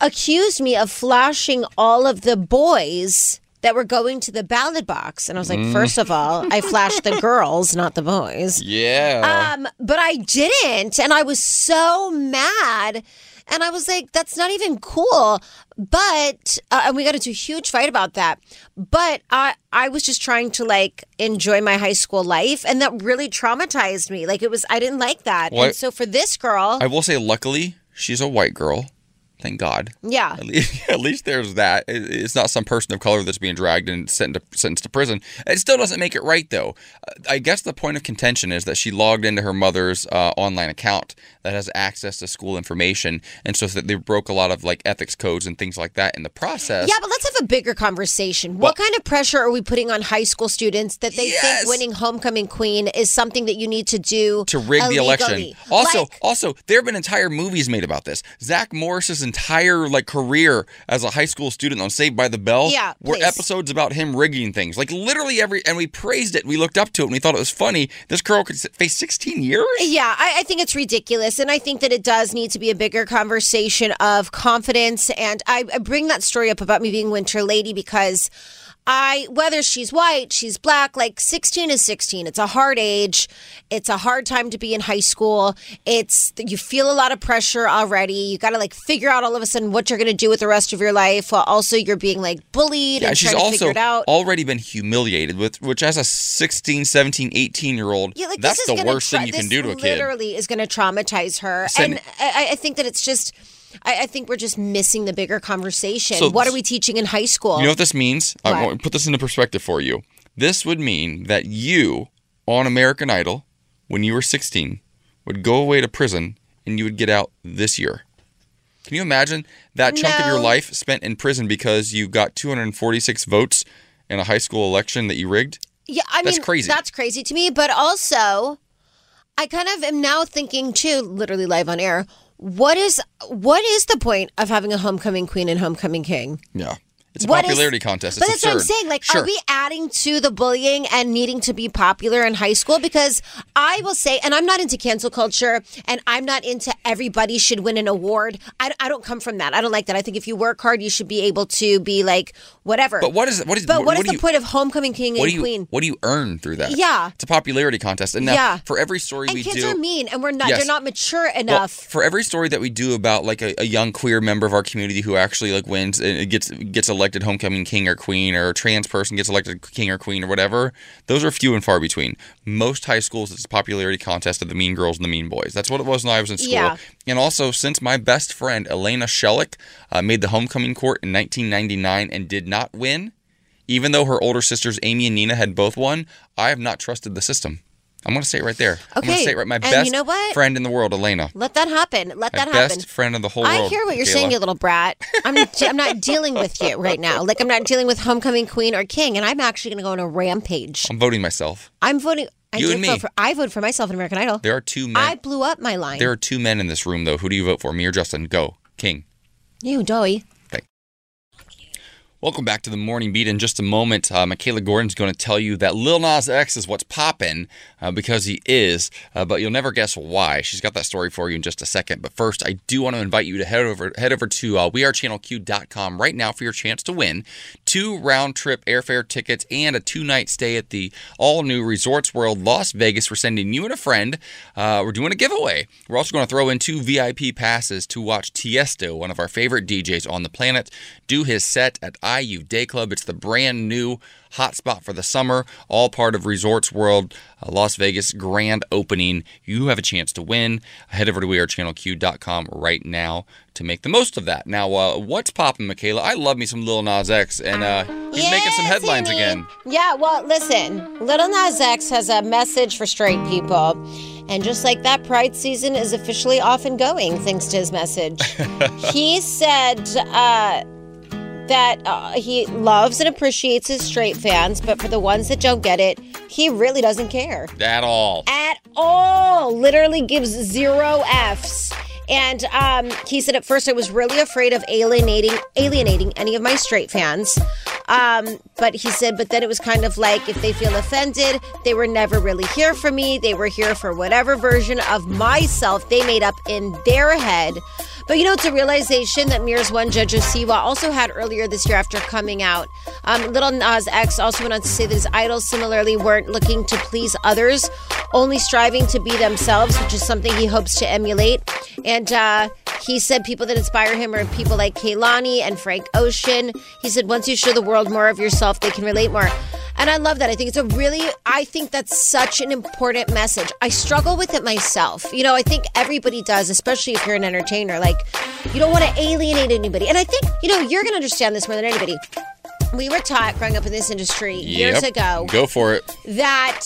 accused me of flashing all of the boys that were going to the ballot box, and I was like, first of all, I flashed the girls, not the boys." yeah. Um, but I didn't, and I was so mad. And I was like, "That's not even cool." But uh, and we got into a huge fight about that. But I I was just trying to like enjoy my high school life, and that really traumatized me. Like it was, I didn't like that. Well, I- and so for this girl, I will say, luckily, she's a white girl. Thank God. yeah, At least, at least there's that. It's not some person of color that's being dragged and sent to, sentenced to prison. It still doesn't make it right, though. Uh, I guess the point of contention is that she logged into her mother's uh, online account that has access to school information, and so that they broke a lot of like ethics codes and things like that in the process. Yeah, but let's have a bigger conversation. what kind of pressure are we putting on high school students that they Yes. think winning homecoming queen is something that you need to do to rig the election. Also, Like- also, there have been entire movies made about this. Zach Morris is Morris's entire like career as a high school student on Saved by the Bell Yeah, were please. episodes about him rigging things. Like literally every, and we praised it. We looked up to it and we thought it was funny. This girl could face 16 years. Yeah, I, I think it's ridiculous. And I think that it does need to be a bigger conversation of confidence. And I, I bring that story up about me being Winter Lady because I, whether she's white, she's black, like 16 is 16. It's a hard age. It's a hard time to be in high school. It's, you feel a lot of pressure already. You got to like figure out all of a sudden what you're going to do with the rest of your life while also you're being like bullied Yeah, and she's trying to also figure it out. already been humiliated with which as a 16, 17, 18 year old, Yeah, like that's the worst tra- thing you can do to a kid. Literally, is going to traumatize her, Send- and I, I think that it's just. I, I think we're just missing the bigger conversation. So- what are we teaching in high school? You know what this means? I want to put this into perspective for you. This would mean that you, on American Idol, when you were 16, would go away to prison and you would get out this year. Can you imagine that chunk of your life spent in prison because you got 246 votes in a high school election that you rigged? Yeah, I mean, That's mean, crazy. That's crazy to me. But also, I kind of am now thinking too, literally live on air. What is what is the point of having a homecoming queen and homecoming king? Yeah. It's a What is- popularity contest. But It's that's what I'm saying. Like, sure. are we adding to the bullying and needing to be popular in high school? Because I will say, and I'm not into cancel culture, and I'm not into everybody should win an award. I, I don't come from that. I don't like that. I think if you work hard, you should be able to be like whatever. But what is what is But what is the you, point of homecoming king what and do you queen? what do you earn through that? Yeah. It's a popularity contest. And now Yeah. for every story and we kids do are mean, and we're not. Yes. They're not mature Well, enough. for every story that we do about like a, a young queer member of our community who actually like wins and gets gets elected homecoming king or queen or a trans person gets elected king or queen or whatever, those are few and far between. Most high schools it's a popularity contest of the mean girls and the mean boys. That's what it was when I was in school. Yeah. And also since my best friend Elena Shellick uh, made the homecoming court in 1999 and did not win, even though her older sisters Amy and Nina had both won, I have not trusted the system. I'm going to say it right there. I'm going Okay, to say it right. My and best you know what? friend in the world, Elena. Let that happen. Let My that happen. best friend in the whole I world. hear what you're Kayla. saying, you little brat. I'm I'm not dealing with you right now. Like I'm not dealing with homecoming queen or king, and I'm actually going to go on a rampage. I'm voting myself. I'm voting. I You and me. vote for. I voted for myself in American Idol. There are two men. I blew up my line. there are two men in this room, though. Who do you vote for? Me or Justin? Go, King. you doy. Welcome back to the Morning Beat. In just a moment, uh, Michaela Gordon's going to tell you that Lil Nas X is what's popping uh, because he is, uh, but you'll never guess why. She's got that story for you in just a second. But first, I do want to invite you to head over head over to uh, wearechannelq.com right now for your chance to win two round trip airfare tickets and a two night stay at the all new Resorts World Las Vegas. We're sending you and a friend. Uh, we're doing a giveaway. We're also going to throw in two VIP passes to watch Tiesto, one of our favorite DJs on the planet, do his set at Ayu Day Club. It's the brand new hotspot for the summer, all part of Resorts World uh, Las Vegas grand opening. You have a chance to win. Head over to wearechannelq.com right now to make the most of that. Now, uh, what's popping, Michaela? I love me some Lil Nas X, and uh, he's making some headlines again. Yeah, well, listen, Lil Nas X has a message for straight people. And just like that, Pride season is officially off and going thanks to his message. he said uh, that uh, he loves and appreciates his straight fans, but for the ones that don't get it, he really doesn't care At all. at all. Literally gives zero Fs. And um, he said at first I was really afraid of alienating alienating any of my straight fans. Um, but he said, but then it was kind of like if they feel offended, they were never really here for me. They were here for whatever version of myself they made up in their head. But you know, it's a realization that Mirror's One Judge Osiwa also had earlier this year after coming out. Um, Lil Nas X also went on to say that his idols similarly weren't looking to please others, only striving to be themselves, which is something he hopes to emulate. And uh, he said people that inspire him are people like Kehlani and Frank Ocean. He said once you show the world more of yourself, they can relate more. And I love that. I think it's a really, I think that's such an important message. I struggle with it myself. You know, I think everybody does, especially if you're an entertainer. Like, you don't want to alienate anybody. And I think, you know, you're going to understand this more than anybody. We were taught growing up in this industry years ago Go for it. that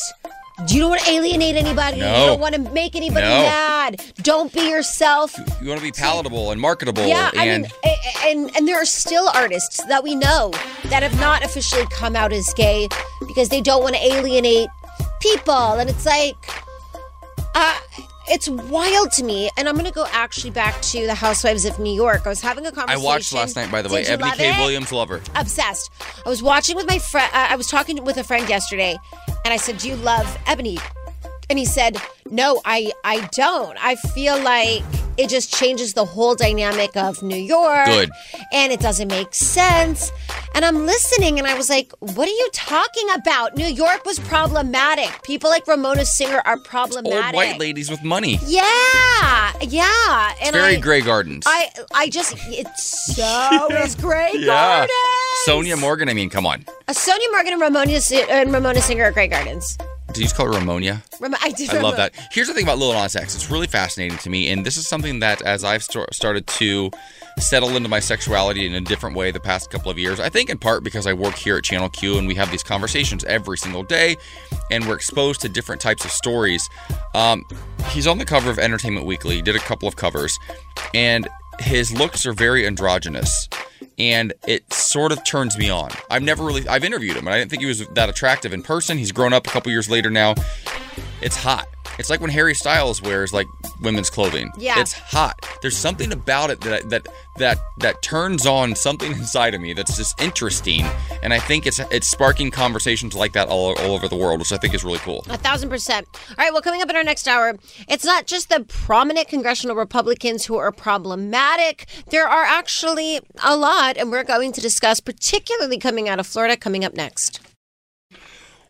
you don't want to alienate anybody. No. You don't want to make anybody No. mad. Don't be yourself. You want to be palatable and marketable. Yeah, I and mean, a- a- and and there are still artists that we know that have not officially come out as gay because they don't want to alienate people, and it's like, uh, it's wild to me. And I'm gonna go actually back to the Housewives of New York. I was having a conversation. I watched last night, by the way. Eboni K. it? Williams, lover. obsessed. I was watching with my friend. Uh, I was talking with a friend yesterday, and I said, "Do you love Eboni?" And he said, "No, I I don't. I feel like it just changes the whole dynamic of New York. Good. And it doesn't make sense." And I'm listening, and I was like, "What are you talking about? New York was problematic. People like Ramona Singer are Old problematic. white ladies with money. Yeah, yeah. And Very I, Grey Gardens. I I just it's so is Grey yeah. Gardens. Sonja Morgan, I mean, come on. Uh, Sonja Morgan and Ramona, and Ramona Singer are Grey Gardens. Did you just call it Ramonia? I did. I love that. Here's the thing about Lil Nas X. It's really fascinating to me, and this is something that as I've st- started to settle into my sexuality in a different way the past couple of years. I think in part because I work here at Channel Q and we have these conversations every single day, and we're exposed to different types of stories. Um, he's on the cover of Entertainment Weekly. He did a couple of covers, and his looks are very androgynous. And it sort of turns me on. I've never really, I've interviewed him, and I didn't think he was that attractive in person. He's grown up a couple years later now. It's hot. It's like when Harry Styles wears like women's clothing. Yeah. It's hot. There's something about it that that that that turns on something inside of me that's just interesting, and I think it's it's sparking conversations like that all, all over the world, which I think is really cool. A thousand percent. All right, well, coming up in our next hour, it's not just the prominent congressional Republicans who are problematic. There are actually a lot, and we're going to discuss, particularly coming out of Florida, coming up next.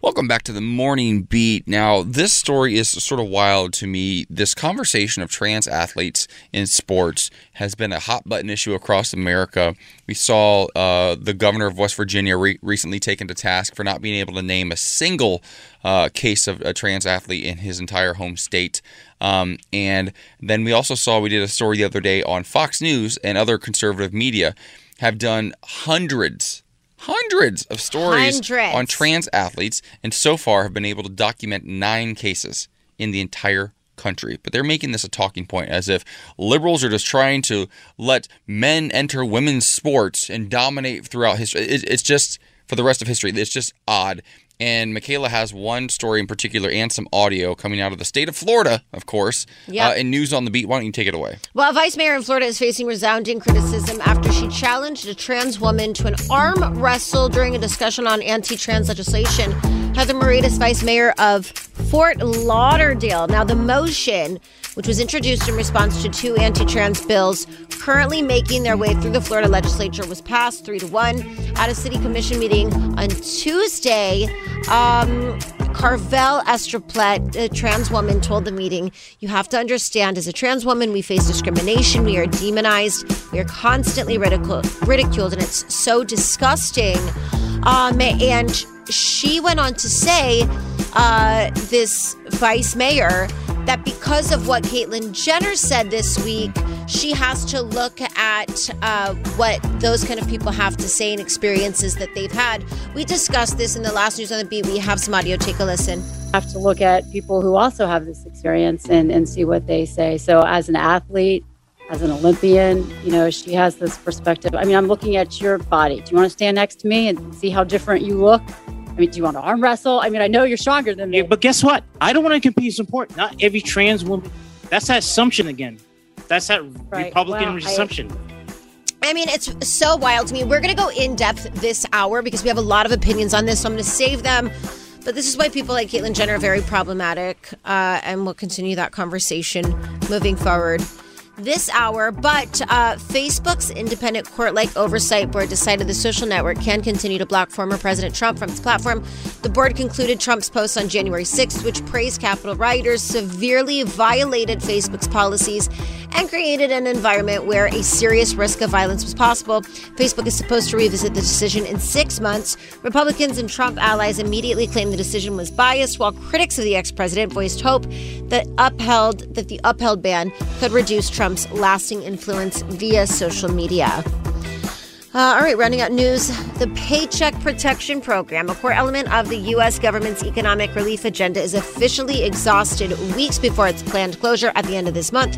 Welcome back to the morning beat. Now, this story is sort of wild to me. This conversation of trans athletes in sports has been a hot button issue across America. We saw uh, the governor of West Virginia re- recently taken to task for not being able to name a single uh, case of a trans athlete in his entire home state. Um, and then we also saw we did a story the other day on Fox News and other conservative media have done hundreds hundreds of stories Hundreds. on trans athletes and so far have been able to document nine cases in the entire country. But they're making this a talking point as if liberals are just trying to let men enter women's sports and dominate throughout history. It's just for the rest of history. It's just odd. And Michaela has one story in particular and some audio coming out of the state of Florida, of course, Yep. uh, and news on the beat. Why don't you take it away? Well, a vice mayor in Florida is facing resounding criticism after she challenged a trans woman to an arm wrestle during a discussion on anti trans legislation. Heather Moraitis, vice mayor of Fort Lauderdale. Now, the motion, which was introduced in response to two anti trans bills currently making their way through the Florida legislature, was passed three to one at a city commission meeting on Tuesday. Um, Carvel Estriplet, a trans woman, told the meeting, You have to understand, as a trans woman, we face discrimination. We are demonized. We are constantly ridicul- ridiculed, and it's so disgusting. Um, and she went on to say, uh, this vice mayor, that because of what Caitlyn Jenner said this week, she has to look at uh, what those kind of people have to say and experiences that they've had. We discussed this in the last news on the beat. We have some audio. Take a listen. have to look at people who also have this experience and, and see what they say. So, as an athlete, as an Olympian, you know, she has this perspective. I mean, I'm looking at your body. Do you want to stand next to me and see how different you look? I mean, do you want to arm wrestle? I mean, I know you're stronger than me. Yeah, but guess what? I don't want to compete in support. Not every trans woman. That's that assumption again. That's that Right. Republican Well, I- assumption. I mean, it's so wild to me. We're going to go in depth this hour because we have a lot of opinions on this, so I'm going to save them. But this is why people like Caitlyn Jenner are very problematic, uh, and we'll continue that conversation moving forward this hour. But uh, Facebook's independent court like oversight board decided the social network can continue to block former President Trump from its platform. The board concluded Trump's post on January 6th, which praised Capitol rioters, severely violated Facebook's policies and created an environment where a serious risk of violence was possible. Facebook is supposed to revisit the decision in six months. Republicans and Trump allies immediately claimed the decision was biased, while critics of the ex-president voiced hope that upheld that the upheld ban could reduce Trump's lasting influence via social media. Uh, all right, rounding out news. The Paycheck Protection Program, a core element of the U.S. government's economic relief agenda, is officially exhausted weeks before its planned closure at the end of this month.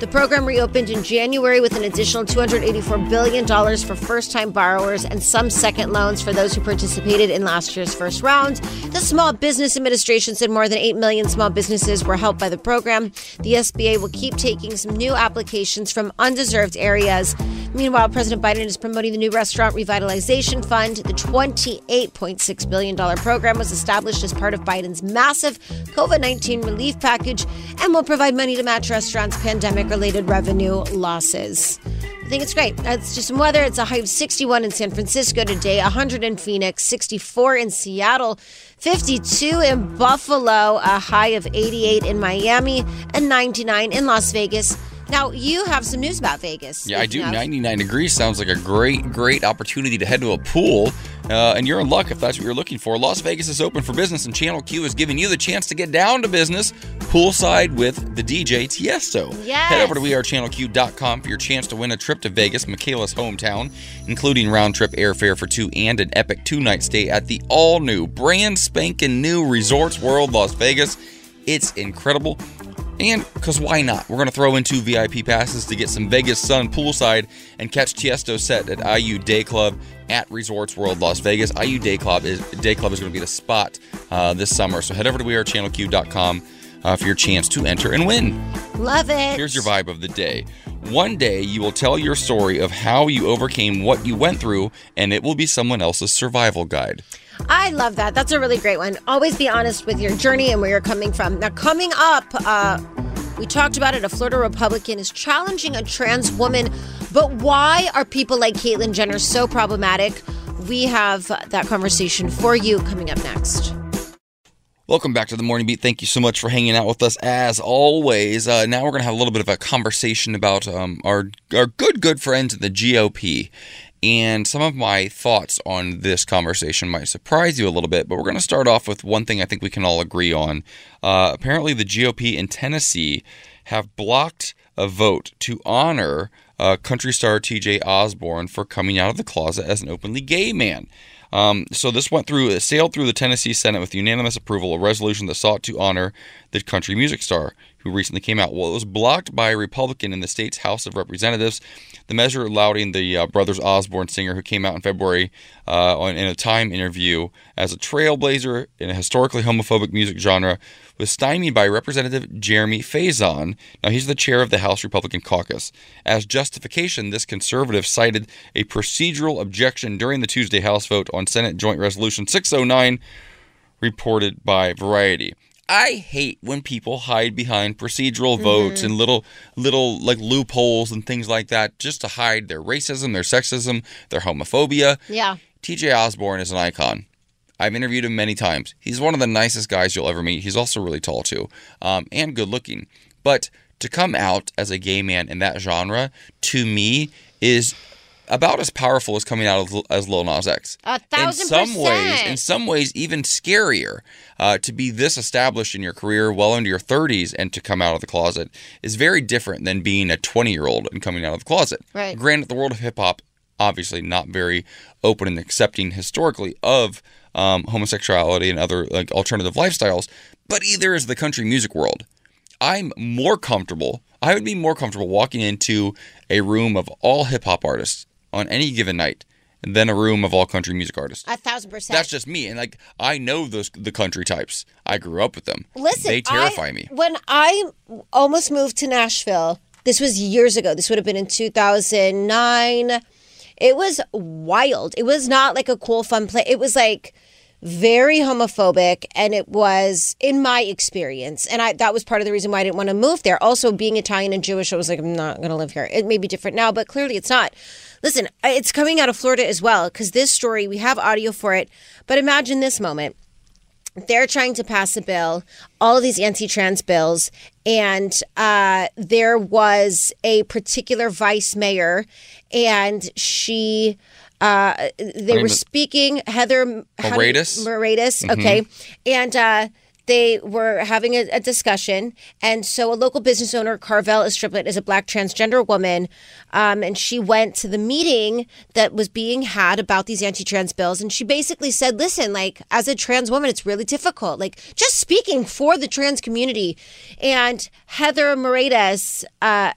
The program reopened in January with an additional $284 billion for first time borrowers and some second loans for those who participated in last year's first round. The Small Business Administration said more than 8 million small businesses were helped by the program. The SBA will keep taking some new applications from undeserved areas. Meanwhile, President Biden is promoting the new Restaurant Revitalization Fund. The $28.6 billion program was established as part of Biden's massive COVID 19 relief package and will provide money to match restaurants' pandemic related revenue losses. I think it's great. It's just some weather. It's a high of 61 in San Francisco today, 100 in Phoenix, 64 in Seattle, 52 in Buffalo, a high of 88 in Miami, and 99 in Las Vegas. Now, you have some news about Vegas. Yeah, I do. speaking 99 degrees sounds like a great, great opportunity to head to a pool. Uh, and you're in luck if that's what you're looking for. Las Vegas is open for business, and Channel Q is giving you the chance to get down to business poolside with the DJ Tiesto. Yes. Head over to wearechannelq.com for your chance to win a trip to Vegas, Michaela's hometown, including round trip airfare for two and an epic two night stay at the all new, brand spanking new Resorts World Las Vegas. It's incredible. And because why not? We're going to throw in two VIP passes to get some Vegas sun poolside and catch Tiesto set at Ayu Day Club at Resorts World Las Vegas. Ayu Day Club is Day Club is going to be the spot uh, this summer. So head over to wearechannelq.com uh, for your chance to enter and win. Love it. Here's your vibe of the day. One day you will tell your story of how you overcame what you went through, and it will be someone else's survival guide. I love that. That's a really great one. Always be honest with your journey and where you're coming from. Now, coming up, uh, we talked about it. A Florida Republican is challenging a trans woman, but why are people like Caitlyn Jenner so problematic? We have that conversation for you coming up next. Welcome back to the Morning Beat. Thank you so much for hanging out with us as always. Uh, now we're going to have a little bit of a conversation about um, our our good good friends in the GOP. And some of my thoughts on this conversation might surprise you a little bit, but we're going to start off with one thing I think we can all agree on. Uh, apparently, the GOP in Tennessee have blocked a vote to honor uh, country star TJ Osborne for coming out of the closet as an openly gay man. Um, so this went through, it sailed through the Tennessee Senate with unanimous approval, a resolution that sought to honor the country music star who recently came out. Well, it was blocked by a Republican in the state's House of Representatives. The measure lauding the uh, Brothers Osborne singer who came out in February uh, on, in a Time interview as a trailblazer in a historically homophobic music genre was stymied by Representative Jeremy Faison. Now, he's the chair of the House Republican caucus. As justification, this conservative cited a procedural objection during the Tuesday House vote on Senate Joint Resolution 609, reported by Variety. I hate when people hide behind procedural votes and little little like loopholes and things like that just to hide their racism, their sexism, their homophobia. Yeah. TJ Osborne is an icon. I've interviewed him many times. He's one of the nicest guys you'll ever meet. He's also really tall too, um, and good looking. But to come out as a gay man in that genre, to me, is about as powerful as coming out as, as Lil Nas X. A thousand in some ways, in some ways, even scarier. Uh, to be this established in your career, well into your 30s, and to come out of the closet is very different than being a 20 year old and coming out of the closet. Right. Granted, the world of hip hop obviously not very open and accepting historically of um, homosexuality and other like alternative lifestyles, but either is the country music world. I'm more comfortable. I would be more comfortable walking into a room of all hip hop artists on any given night than a room of all country music artists. A thousand percent. That's just me, and like I know those the country types. I grew up with them. Listen, they terrify I- me. When I almost moved to Nashville, this was years ago. This would have been in 2009. It was wild. It was not like a cool, fun place. It was like very homophobic, and it was in my experience, and I that was part of the reason why I didn't want to move there. Also, being Italian and Jewish, I was like, I'm not going to live here. It may be different now, but clearly it's not. Listen, it's coming out of Florida as well because this story we have audio for it. But imagine this moment they're trying to pass a bill, all of these anti-trans bills, and uh, there was a particular vice mayor, and she. Uh, they were speaking Heather how do you- Moraitis? Moraitis, Mm-hmm. okay, and uh, they were having a, a discussion, and so a local business owner, Carvel Estriplet, is a black transgender woman, um, and she went to the meeting that was being had about these anti-trans bills, and she basically said, "Listen, like as a trans woman, it's really difficult, like just speaking for the trans community." And Heather Moraitis uh,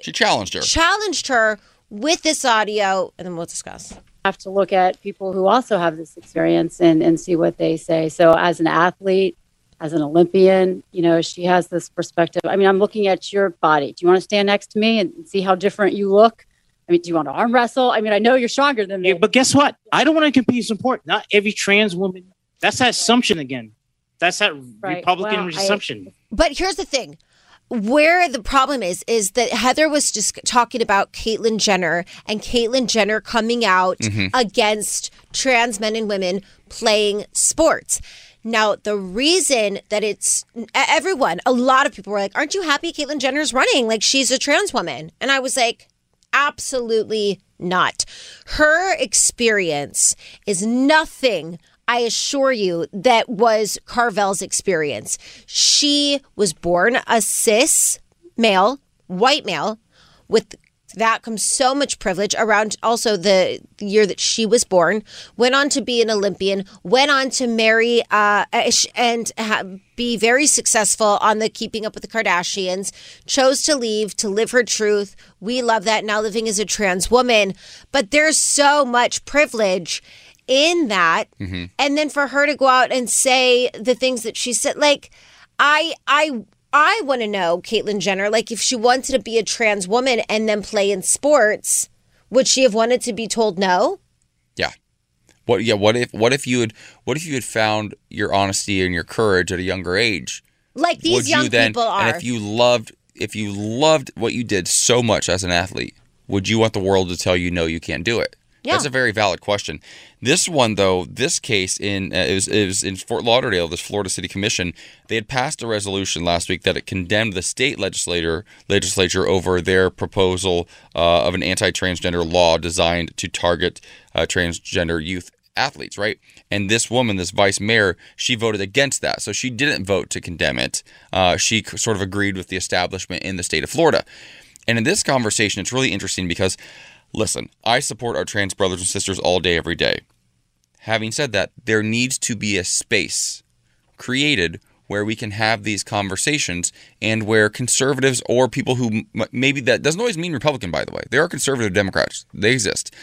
She challenged her. challenged her with this audio, and then we'll discuss. Have to look at people who also have this experience and, and see what they say. So, as an athlete, as an Olympian, you know, she has this perspective. I mean, I'm looking at your body. Do you want to stand next to me and see how different you look? I mean, do you want to arm wrestle? I mean, I know you're stronger than me. Yeah, but guess what? I don't want to compete in support. Not every trans woman. That's that assumption again. That's that Right. Republican Well, I- assumption. But here's the thing. Where the problem is, is that Heather was just talking about Caitlyn Jenner and Caitlyn Jenner coming out mm-hmm. against trans men and women playing sports. Now, the reason that it's everyone, a lot of people were like, Aren't you happy Caitlyn Jenner's running? Like, she's a trans woman. And I was like, Absolutely not. Her experience is nothing. I assure you, that was Carvel's experience. She was born a cis male, white male, with that comes so much privilege around also the year that she was born went on to be an olympian went on to marry uh, and be very successful on the keeping up with the kardashians chose to leave to live her truth. We love that. Now living as a trans woman. But there's so much privilege in that mm-hmm. and then for her to go out and say the things that she said like i i I want to know, Caitlyn Jenner, like if she wanted to be a trans woman and then play in sports, would she have wanted to be told no? Yeah. What? Yeah. What if? What if you had? What if you had found your honesty and your courage at a younger age? Like these would young you then? people are. And if you loved, if you loved what you did so much as an athlete, would you want the world to tell you no, you can't do it? Yeah. That's a very valid question. This one, though, this case in uh, it, was, it was in Fort Lauderdale, this Florida City Commission, they had passed a resolution last week that it condemned the state legislator legislature over their proposal uh, of an anti-transgender law designed to target uh, transgender youth athletes, right? And this woman, this vice mayor, she voted against that. So she didn't vote to condemn it. Uh, she sort of agreed with the establishment in the state of Florida. And in this conversation, it's really interesting because, listen, I support our trans brothers and sisters all day, every day. Having said that, there needs to be a space created where we can have these conversations and where conservatives or people who maybe that doesn't always mean Republican, by the way, there are conservative Democrats, they exist,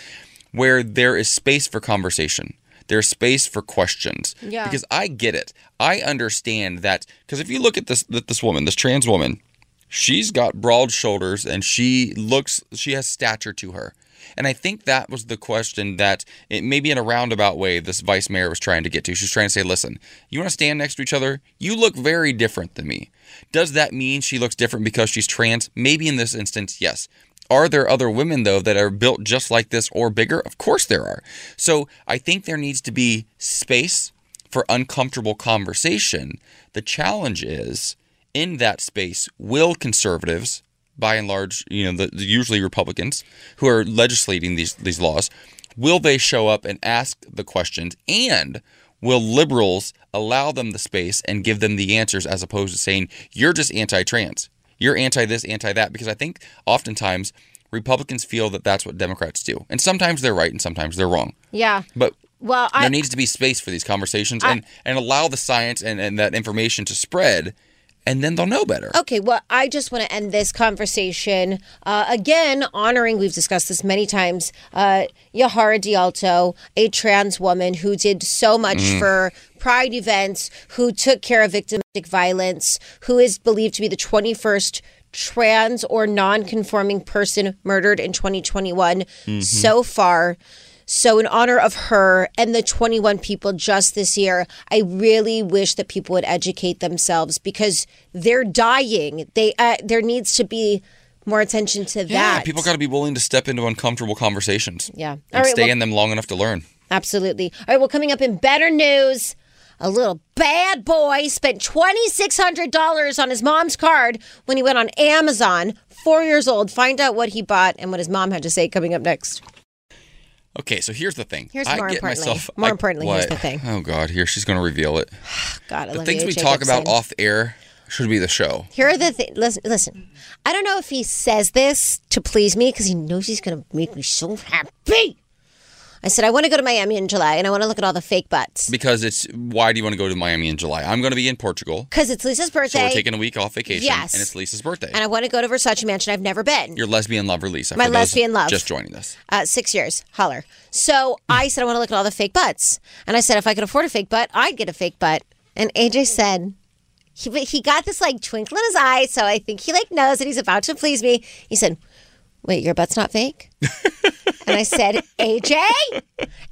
where there is space for conversation. There's space for questions. Yeah. Because I get it. I understand that. Because if you look at this, this woman, this trans woman, she's got broad shoulders and she looks she has stature to her and i think that was the question that it maybe in a roundabout way this vice mayor was trying to get to. She's trying to say listen you want to stand next to each other? You look very different than me. Does that mean she looks different because she's trans? Maybe in this instance yes. Are there other women though that are built just like this or bigger? Of course there are. So i think there needs to be space for uncomfortable conversation. The challenge is in that space will conservatives by and large you know the, the usually republicans who are legislating these these laws will they show up and ask the questions? And will liberals allow them the space and give them the answers as opposed to saying you're just anti-trans. You're anti this anti that. Because i think oftentimes republicans feel that that's what democrats do. And sometimes they're right and sometimes they're wrong. Yeah. but Well, I there needs to be space for these conversations and, and allow the science and, and that information to spread and then they'll know better. Okay, well, I just want to end this conversation uh, again, honoring, we've discussed this many times, uh, Jahaira DeAlto, a trans woman who did so much for pride events, who took care of victimtic violence, who is believed to be the 21st trans or non conforming person murdered in 2021 so far. So, in honor of her and the 21 people just this year, I really wish that people would educate themselves because they're dying. They uh, there needs to be more attention to yeah that. people got to be willing to step into uncomfortable conversations Yeah. And right, stay well- in them long enough to learn Absolutely. All right. Well, coming up in better news. A little bad boy spent $2,600 on his mom's card when he went on Amazon. Four years old. Find out what he bought and what his mom had to say coming up next. Okay so here's the thing Here's I more get importantly- myself more I- importantly, here's the thing. oh god here she's going to reveal it God, the things we talk about off air should be the show Here are the things. Listen, listen. I don't know if he says this to please me because he knows he's going to make me so happy. I said, I want to go to Miami in July and I want to look at all the fake butts. because it's why do you want to go to Miami in July I'm going to be in Portugal Because it's Lisa's birthday. so we're taking a week off vacation Yes. and it's Lisa's birthday and I want to go to Versace Mansion. I've never been. your lesbian lover Lisa My lesbian love. just joining us Uh, six years, holler. So I said, I want to look at all the fake butts. And I said, if I could afford a fake butt, I'd get a fake butt. And AJ said, he, he got this like twinkle in his eye. So I think he like knows that he's about to please me. He said, wait, your butt's not fake? and I said, AJ,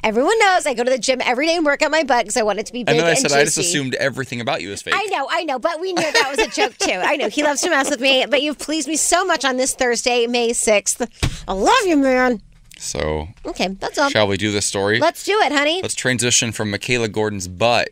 everyone knows I go to the gym every day and work out my butt because I want it to be big and then I and said I just assumed everything about you was fake I know, I know, but we knew that was a joke too. I know he loves to mess with me, but you've pleased me so much on this Thursday, May 6th. I love you, man. so Okay, that's all. shall we do this story Let's do it, honey. Let's transition from Michaela Gordon's butt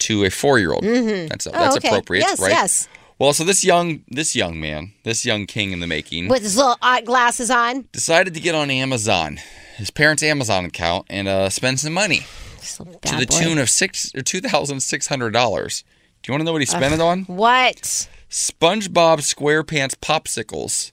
to a four-year-old. Mm-hmm. That's that's Oh, okay. appropriate, Yes, right? yes. Well, so this young this young man, this young king in the making, With his little uh, glasses on. decided to get on Amazon, his parents' Amazon account, and uh, spend some money to the boy. tune of six or two thousand six hundred dollars. Do you want to know what he spent it on? What? SpongeBob SquarePants popsicles.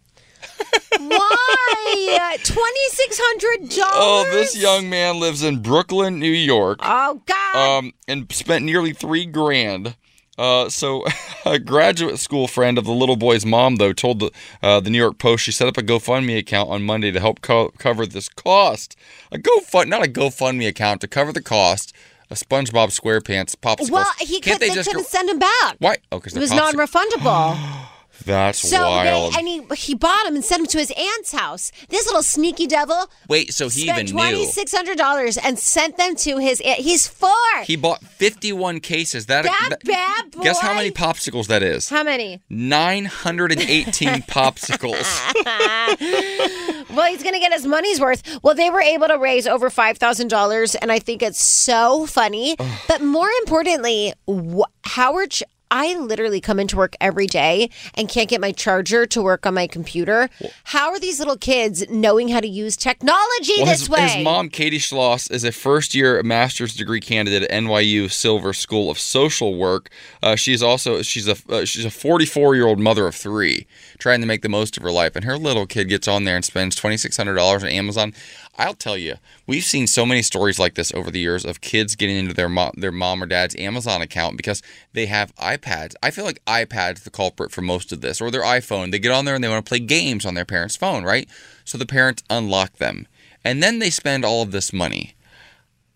Why? Twenty six hundred dollars. Oh, this young man lives in Brooklyn, New York. Oh God. um, and spent nearly three grand. Uh, so, a graduate school friend of the little boy's mom, though, told the uh, the New York Post she set up a GoFundMe account on Monday to help co- cover this cost. A GoFund, not a GoFundMe account to cover the cost of SpongeBob SquarePants popsicles. well, he Can't could. They, just couldn't go- send him back. Why? Oh, because It was non-refundable. That's so wild. they and he he bought him and sent him to his aunt's house. This little sneaky devil Wait, so he spent even twenty knew. six hundred dollars and sent them to his aunt. He's four. He bought 51 cases. That, that bad boy. Guess how many popsicles that is? How many? 918 popsicles. Well, he's going to get his money's worth. Well, they were able to raise over $5,000, and I think it's so funny. but more importantly, wh- Howard, Ch- I literally come into work every day and can't get my charger to work on my computer. How are these little kids knowing how to use technology Well, this his, way? his mom, Katie Schloss, is a first year master's degree candidate at NYU Silver School of Social Work. Uh, she's also she's a uh, she's a 44 year old mother of three, trying to make the most of her life. And her little kid gets on there and spends twenty six hundred dollars on Amazon. I'll tell you, we've seen so many stories like this over the years of kids getting into their mom, their mom or dad's Amazon account because they have iPads. I feel like iPad's the culprit for most of this, or their iPhone. They get on there and they want to play games on their parents' phone, right? So the parents unlock them, and then they spend all of this money.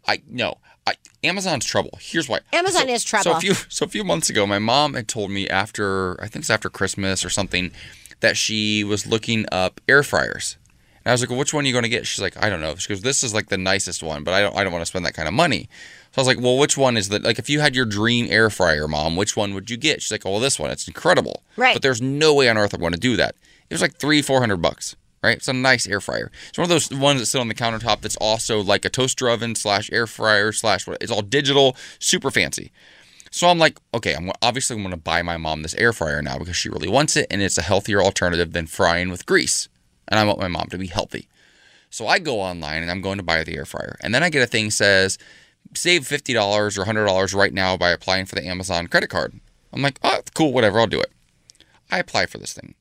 I no. I, Amazon's trouble. Here's why. Amazon So- is trouble. So a few so a few months ago, my mom had told me after I think it's after Christmas or something that she was looking up air fryers. And I was like, well, which one are you going to get? She's like, I don't know. She goes, this is like the nicest one, but I don't I don't want to spend that kind of money. So I was like, well, which one is the like if you had your dream air fryer, mom, which one would you get? She's like, oh, well, this one. It's incredible. Right. But there's no way on earth I'm going to do that. It was like three, four hundred bucks. Right. It's a nice air fryer. It's one of those ones that sit on the countertop that's also like a toaster oven slash air fryer slash. It's all digital, super fancy. So I'm like, okay, I'm obviously going to buy my mom this air fryer now because she really wants it, and it's a healthier alternative than frying with grease. And I want my mom to be healthy. So I go online and I'm going to buy the air fryer, and then I get a thing says save fifty dollars or hundred dollars right now by applying for the Amazon credit card. I'm like, oh, cool, whatever, I'll do it. I apply for this thing.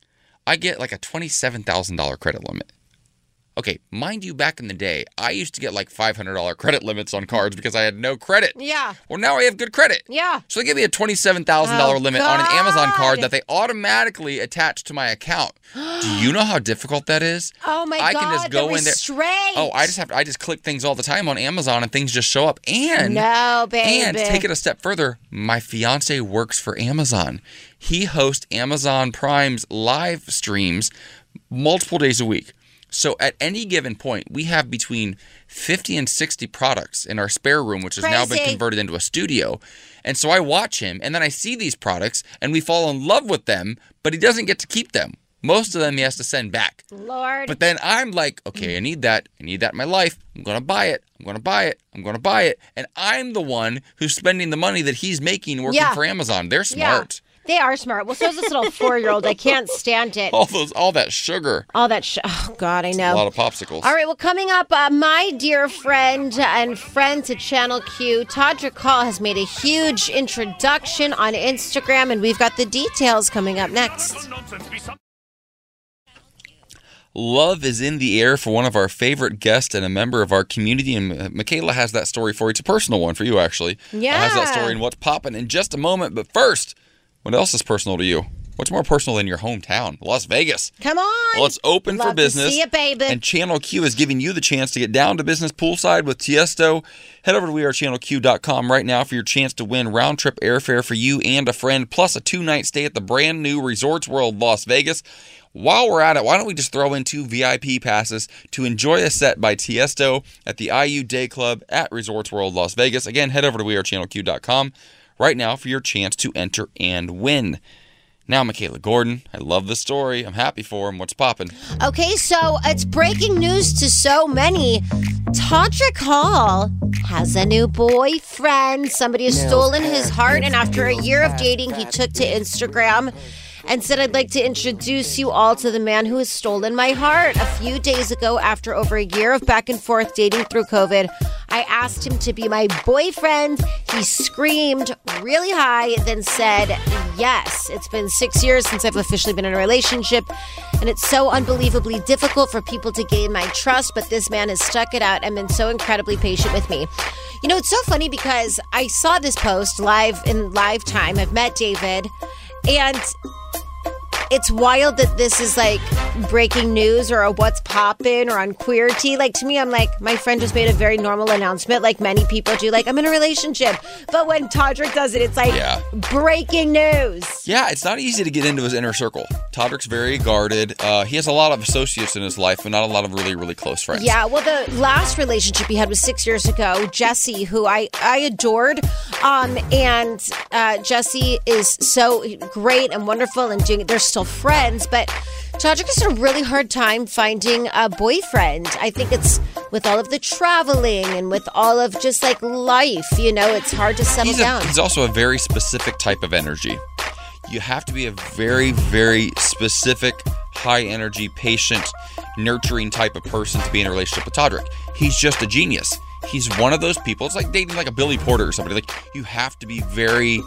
I get like a twenty-seven thousand dollar credit limit. Okay, mind you, back in the day, I used to get like five hundred dollar credit limits on cards because I had no credit. yeah. Well, now I have good credit. Yeah. So they give me a twenty-seven thousand dollar Oh, limit on an Amazon card that they automatically attach to my account. Do you know how difficult that is? Oh my I God. I can just go the in there. Oh, I just have to. I just click things all the time on Amazon, and things just show up. And No, baby. and take it a step further, my fiance works for Amazon. He hosts Amazon Prime's live streams multiple days a week. So at any given point, we have between 50 and 60 products in our spare room, which has now been converted into a studio. And so I watch him, and then I see these products, and we fall in love with them, but he doesn't get to keep them. Most of them he has to send back. Lord. But then I'm like, okay, I need that. I need that in my life. I'm going to buy it. I'm going to buy it. I'm going to buy it. And I'm the one who's spending the money that he's making working Yeah. for Amazon. They're yeah. They are smart. Well, so is this little four year old. I can't stand it. All those, all that sugar. All that sh- Oh, God, I know. A lot of popsicles. All right, well, coming up, uh, my dear friend and friend to Channel Q, Todrick Hall, has made a huge introduction on Instagram, and we've got the details coming up next. Love is in the air for one of our favorite guests and a member of our community. And uh, Michaela has that story for you. It's a personal one for you, actually. Yeah. Uh, has that story and what's popping in just a moment. But first, what else is personal to you? What's more personal than your hometown, Las Vegas? Come on. Well, it's open Love for business. See it, baby. And Channel Q is giving you the chance to get down to business poolside with Tiesto. Head over to wearechannelq.com right now for your chance to win round trip airfare for you and a friend, plus a two night stay at the brand new Resorts World Las Vegas. While we're at it, why don't we just throw in two VIP passes to enjoy a set by Tiesto at the Ayu Day Club at Resorts World Las Vegas? Again, head over to wearechannelq.com right now for your chance to enter and win. Now, Michaela Gordon, I love the story. I'm happy for him. What's popping? Okay, so it's breaking news to so many. Todrick Hall has a new boyfriend. Somebody has stolen his heart, and after a year of dating, he took to Instagram and said, I'd like to introduce you all to the man who has stolen my heart. A few days ago, after over a year of back and forth dating through COVID, I asked him to be my boyfriend. He screamed really high, then said, Yes. It's been six years since I've officially been in a relationship, and it's so unbelievably difficult for people to gain my trust, but this man has stuck it out and been so incredibly patient with me. You know, it's so funny because I saw this post live in live time. I've met David, and it's wild that this is like breaking news or a what's poppin' or on Queerty. Like to me, I'm like, my friend just made a very normal announcement, like many people do, like I'm in a relationship. But when Todrick does it, it's like Yeah. breaking news. Yeah, it's not easy to get into his inner circle. Todrick's very guarded. Uh, he has a lot of associates in his life, but not a lot of really, really close friends. Yeah, well, the last relationship he had was six years ago. Jesse, who I I adored, um, and uh, Jesse is so great and wonderful and doing. They're still friends, but Todrick has a really hard time finding a boyfriend. I think it's with all of the traveling and with all of just like life. You know, it's hard to settle He's, a, down. he's also a very specific type of energy. You have to be a very, very specific, high energy, patient, nurturing type of person to be in a relationship with Todrick. He's just a genius. He's one of those people. It's like dating like a Billy Porter or somebody. Like you have to be very,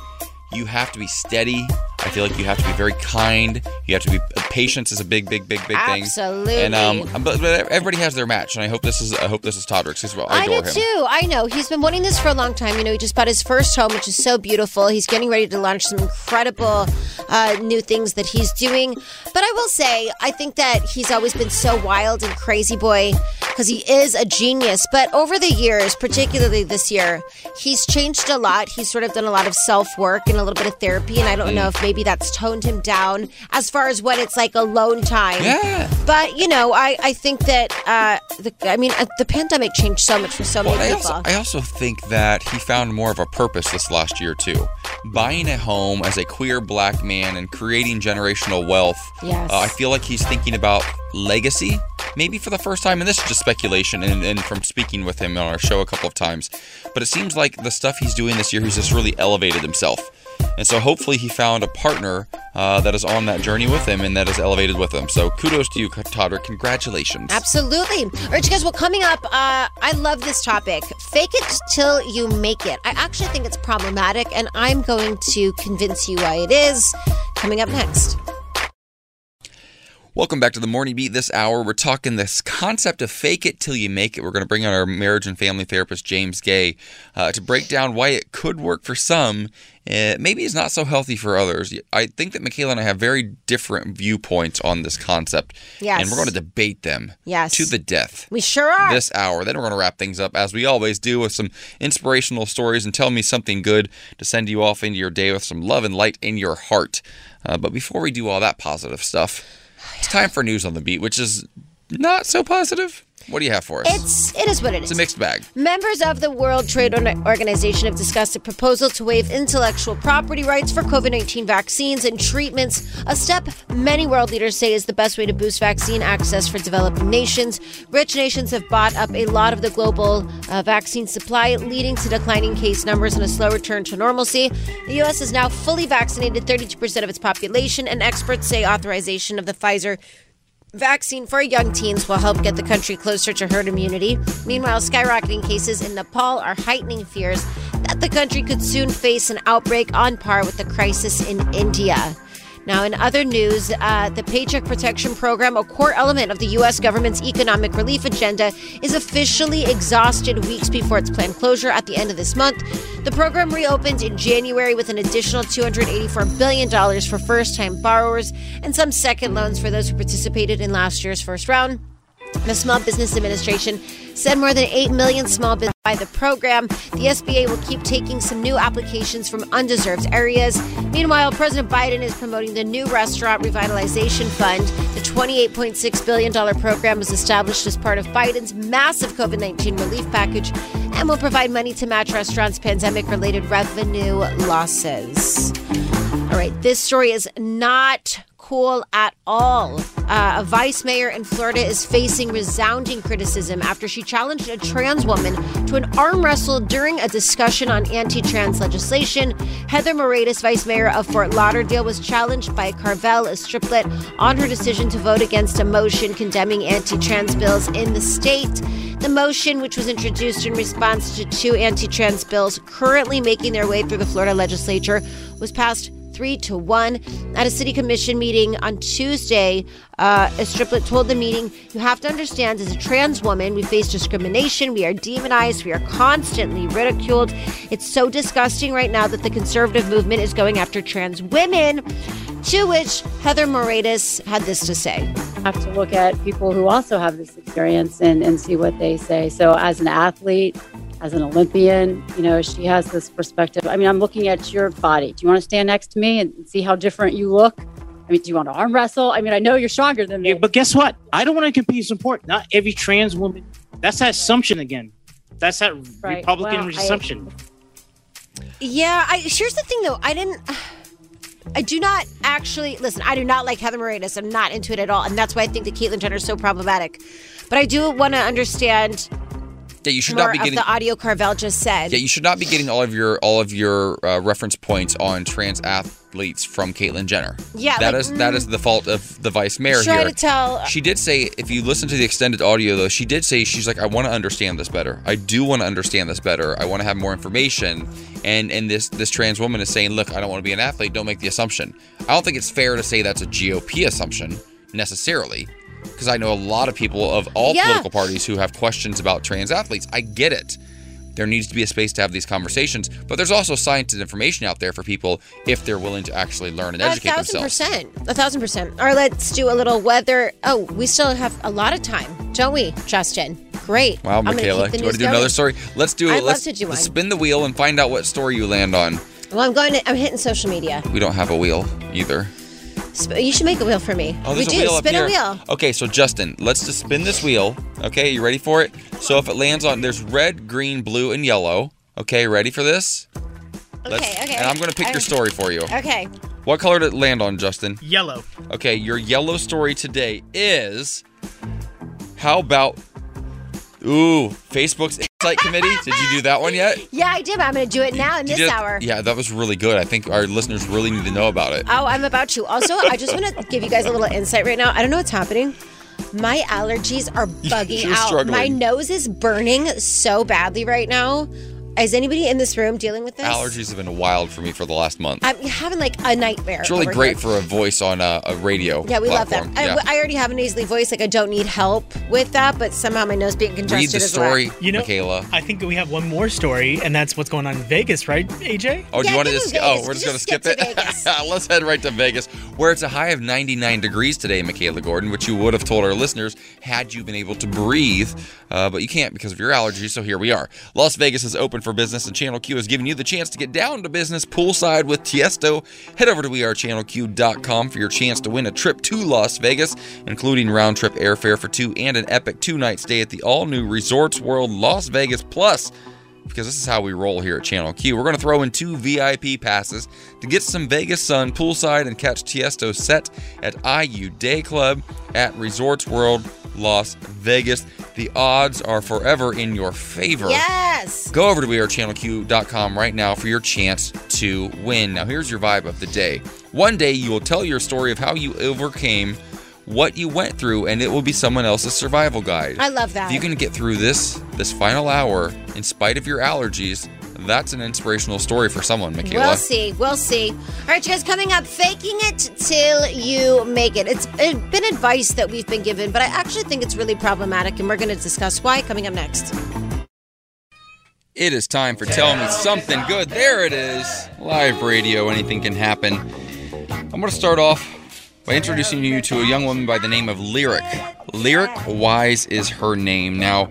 you have to be steady. I feel like you have to be very kind. You have to be patience is a big, big, big, big thing. Absolutely. And um, but, but everybody has their match, and I hope this is I hope this is Todrick's as well. I, I adore do him. too. I know. He's been wanting this for a long time. You know, he just bought his first home, which is so beautiful. He's getting ready to launch some incredible uh, new things that he's doing. But I will say, I think that he's always been so wild and crazy boy because he is a genius. But over the years, particularly this year, he's changed a lot. He's sort of done a lot of self work and a little bit of therapy. And I don't know if maybe that's toned him down as far as when it's like alone time. Yeah. But you know, I I think that uh, the I mean uh, the pandemic changed so much for so many I people. also, I also think that he found more of a purpose this last year too. Buying a home as a queer black man and creating generational wealth. Yes. Uh, I feel like he's thinking about legacy, maybe for the first time. And this is just speculation and, and from speaking with him on our show a couple of times. But it seems like the stuff he's doing this year, he's just really elevated himself. And so hopefully he found a partner uh, that is on that journey with him and that is elevated with him. So kudos to you, Todrick. Congratulations. Absolutely. All right, you guys. Well, coming up, uh, I love this topic. Fake it till you make it. I actually think it's problematic, and I'm going to convince you why it is. Coming up next. Welcome back to the Morning Beat. This hour, we're talking this concept of fake it till you make it. We're going to bring on our marriage and family therapist, James Gay, uh, to break down why it could work for some, uh, maybe it's not so healthy for others. I think that Michaela and I have very different viewpoints on this concept. Yes. And we're going to debate them Yes. to the death We sure are. this hour. Then we're going to wrap things up as we always do with some inspirational stories and tell me something good to send you off into your day with some love and light in your heart. Uh, but before we do all that positive stuff, it's time for news on the beat, which is not so positive. What do you have for us? It's it is what it is. It's a mixed bag. Members of the World Trade Organization have discussed a proposal to waive intellectual property rights for COVID 19 vaccines and treatments, a step many world leaders say is the best way to boost vaccine access for developing nations. Rich nations have bought up a lot of the global uh, vaccine supply, leading to declining case numbers and a slow return to normalcy. The U.S. has now fully vaccinated 32% of its population, and experts say authorization of the Pfizer vaccine for young teens will help get the country closer to herd immunity. Meanwhile, skyrocketing cases in Nepal are heightening fears that the country could soon face an outbreak on par with the crisis in India. Now, in other news, uh, the Paycheck Protection Program, a core element of the U.S. government's economic relief agenda, is officially exhausted weeks before its planned closure at the end of this month. The program reopened in January with an additional $284 billion for first time borrowers and some second loans for those who participated in last year's first round. The Small Business Administration said more than 8 million small businesses by the program. The SBA will keep taking some new applications from undeserved areas. Meanwhile, President Biden is promoting the new Restaurant Revitalization Fund. The $28.6 billion program was established as part of Biden's massive COVID 19 relief package and will provide money to match restaurants' pandemic related revenue losses. All right, this story is not cool at all. Uh, a vice mayor in Florida is facing resounding criticism after she challenged a trans woman to an arm wrestle during a discussion on anti trans legislation. Heather Moraitis, vice mayor of Fort Lauderdale, was challenged by Carvel, Estriplet, on her decision to vote against a motion condemning anti trans bills in the state. The motion, which was introduced in response to two anti trans bills currently making their way through the Florida legislature, was passed three to one. At a city commission meeting on Tuesday, uh, Estriplet told the meeting, You have to understand, as a trans woman, we face discrimination, we are demonized, we are constantly ridiculed. It's so disgusting right now that the conservative movement is going after trans women. To which Heather Moraitis had this to say. have to look at people who also have this experience and, and see what they say. So, as an athlete, as an Olympian, you know, she has this perspective. I mean, I'm looking at your body. Do you want to stand next to me and see how different you look? I mean, do you want to arm wrestle? I mean, I know you're stronger than me. Yeah, but guess what? I don't want to compete in support. Not every trans woman. That's that assumption again. That's that Right. Republican Well, I- assumption. Yeah, I here's the thing though. I didn't I do not actually listen, I do not like Heather Moraitis. I'm not into it at all. And that's why I think that Caitlyn Jenner is so problematic. But I do want to understand Yeah, you should more not be getting. the audio Carvel just said. Yeah, you should not be getting all of your all of your uh, reference points on trans athletes from Caitlyn Jenner. Yeah, that like, is that is the fault of the vice mayor Try here. to tell- She did say, if you listen to the extended audio though, she did say she's like, I want to understand this better. I do want to understand this better. I want to have more information. And and this this trans woman is saying, look, I don't want to be an athlete. Don't make the assumption. I don't think it's fair to say that's a GOP assumption necessarily. Because I know a lot of people of all Yeah. political parties who have questions about trans athletes. I get it there needs to be a space to have these conversations. But there's also science and information out there for people if they're willing to actually learn and educate themselves. a thousand percent. A thousand percent. All right, let's do a little weather. Oh, we still have a lot of time, don't we, Justin? Great. Wow, Michaela, do you want to do another story? Let's do. Love let's, do let's spin the wheel and find out what story you land on. Well, I'm going to. I'm hitting social media. We don't have a wheel either. Sp- You should make a wheel for me. Oh, we there's a do. wheel up Spin here. a wheel. Okay, so Justin, let's just spin this wheel. Okay, you ready for it? So if it lands on, there's red, green, blue, and yellow. Okay, ready for this? Let's- Okay, okay. And I'm gonna pick I- your story for you. Okay. What color did it land on, Justin? Yellow. Okay, your yellow story today is how about ooh Facebook's Insight Committee? Did you do that one yet? Yeah, I did. But I'm going to do it now in You this hour. Yeah, that was really good. I think our listeners really need to know about it. Oh, I'm about to. Also, I just want to give you guys a little insight right now. I don't know what's happening. My allergies are bugging out. struggling. My nose is burning so badly right now. Is anybody in this room dealing with this? Allergies have been wild for me for the last month. I'm having like a nightmare. It's really over great here. for a voice on a, a radio. Yeah, we love platform. them. Yeah. I, I already have a nasally voice. Like I don't need help with that, but somehow my nose being congested Read the is story, You know, Michaela. I think we have one more story, and that's what's going on in Vegas, right, AJ? Oh, do Yeah, you want to just? them Oh, we're just, Just gonna skip, skip it. Vegas. Let's head right to Vegas, where it's a high of 99 degrees today, Michaela Gordon, which you would have told our listeners had you been able to breathe, uh, but you can't because of your allergies. So here we are. Las Vegas is open for business, and Channel Q is giving you the chance to get down to business poolside with Tiesto. Head over to wearechannelq.com for your chance to win a trip to Las Vegas, including round trip airfare for two and an epic two night stay at the all new Resorts World Las Vegas Plus because this is how we roll here at Channel Q. We're going to throw in two VIP passes to get some Vegas sun poolside and catch Tiesto set at Ayu Day Club at Resorts World Las Vegas. The odds are forever in your favor. Yes. Go over to wearechannelq.com right now for your chance to win. Now, here's your vibe of the day. One day you will tell your story of how you overcame what you went through, and it will be someone else's survival guide. I love that. If you can get through this this final hour in spite of your allergies, that's an inspirational story for someone, Michaela. We'll see. We'll see. All right, you guys, coming up, faking it till you make it. It's it's been advice that we've been given, but I actually think it's really problematic, and we're going to discuss why coming up next. It is time for Tell Me Something Good. There it is. Live radio, anything can happen. I'm going to start off by introducing you to a young woman by the name of Lyric. Lyric Wise is her name. Now,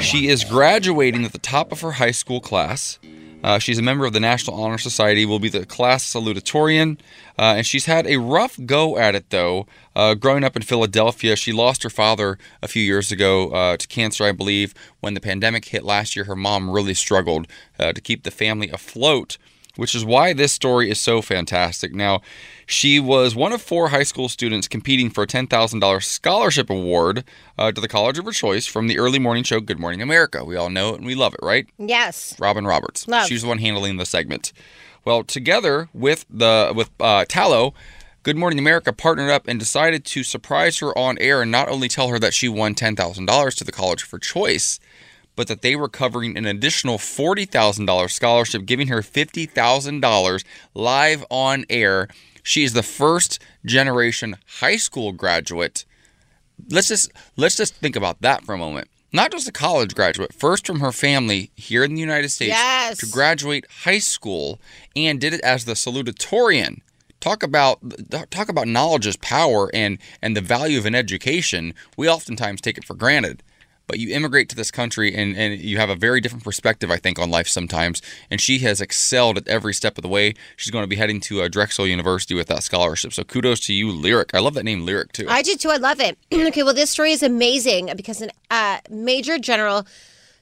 she is graduating at the top of her high school class. Uh, she's a member of the National Honor Society, will be the class salutatorian, uh, and she's had a rough go at it though. Uh, growing up in Philadelphia, she lost her father a few years ago uh, to cancer, I believe. When the pandemic hit last year, her mom really struggled uh, to keep the family afloat. which is why this story is so fantastic. Now, she was one of four high school students competing for a $10,000 scholarship award uh, to the college of her choice from the early morning show Good Morning America. We all know it and we love it, right? Yes. Robin Roberts. Love. She was the one handling the segment. Well, together with the with uh, Tallo, Good Morning America partnered up and decided to surprise her on air and not only tell her that she won $10,000 to the college of her choice, but that they were covering an additional $40,000 scholarship, giving her $50,000 live on air. She is the first generation high school graduate. Let's just let's just think about that for a moment. Not just a college graduate, first from her family here in the United States Yes. to graduate high school and did it as the salutatorian. Talk about talk about knowledge is power and and the value of an education. We oftentimes take it for granted. But you immigrate to this country and, and you have a very different perspective, I think, on life sometimes. And she has excelled at every step of the way. She's going to be heading to uh, Drexel University with that scholarship. So kudos to you, Lyric. I love that name, Lyric, too. I do too. I love it. okay, well, this story is amazing because a uh, Major General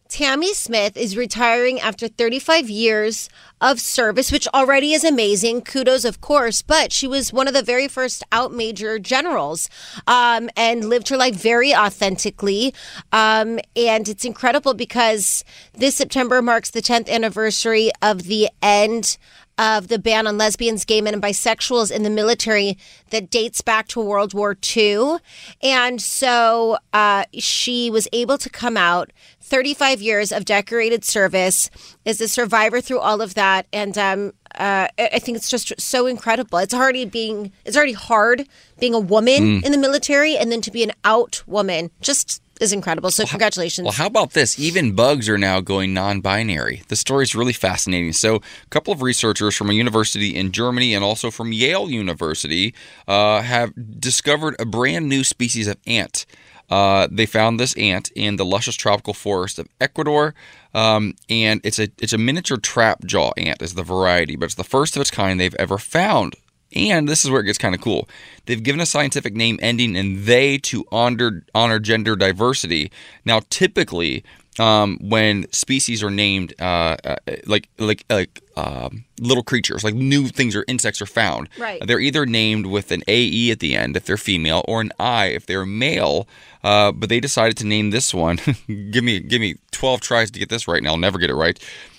Tammy Smith is retiring after 35 years of service, which already is amazing. Kudos, of course, but she was one of the very first out major generals um, and lived her life very authentically. Um, and it's incredible because this September marks the 10th anniversary of the end of the ban on lesbians, gay men, and bisexuals in the military that dates back to World War II. And so uh, she was able to come out 35 years of decorated service, is a survivor through all of that. And um, uh, I think it's just so incredible. It's already being, it's already hard being a woman in the military, and then to be an out woman just is incredible. So congratulations. Well, how about this? Even bugs are now going non binary. The story is really fascinating. So, a couple of researchers from a university in Germany and also from Yale University uh, have discovered a brand new species of ant. Uh, they found this ant in the luscious tropical forest of Ecuador, um, and it's a it's a miniature trap jaw ant is the variety, but it's the first of its kind they've ever found. And this is where it gets kind of cool. They've given a scientific name ending in they to honor honor gender diversity. Now, typically, um, when species are named uh, uh, like like like um, little creatures, like new things or insects are found, Right. they're either named with an AE at the end if they're female, or an I if they're male. Uh, but they decided to name this one. give me give me twelve tries to get this right, and I'll never get it right.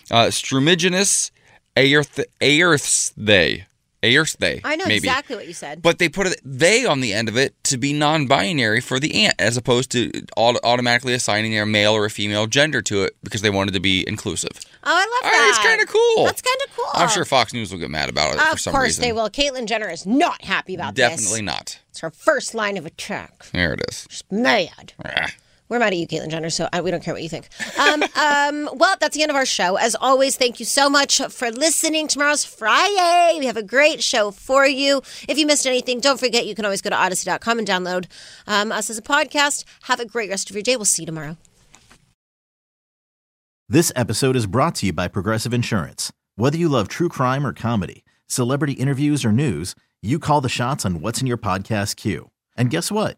Uh, Strumigenys aerth aerthsday. Aerthsday. I know maybe. exactly what you said. But they put a they on the end of it to be non-binary for the ant, as opposed to auto- automatically assigning a male or a female gender to it because they wanted to be inclusive. oh, I love All that. right, it's kind of cool. That's kind of cool. I'm sure Fox News will get mad about it for some. Of course reason. they will. Caitlyn Jenner is not happy about this. Definitely not. It's her first line of attack. There it is. She's mad. Ah. We're mad at you, Caitlyn Jenner, so uh, we don't care what you think. Um, um, well, that's the end of our show. As always, thank you so much for listening. Tomorrow's Friday. We have a great show for you. If you missed anything, don't forget you can always go to audacy.com and download um, us as a podcast. Have a great rest of your day. We'll see you tomorrow. This episode is brought to you by Progressive Insurance. Whether you love true crime or comedy, celebrity interviews or news, you call the shots on what's in your podcast queue. And guess what?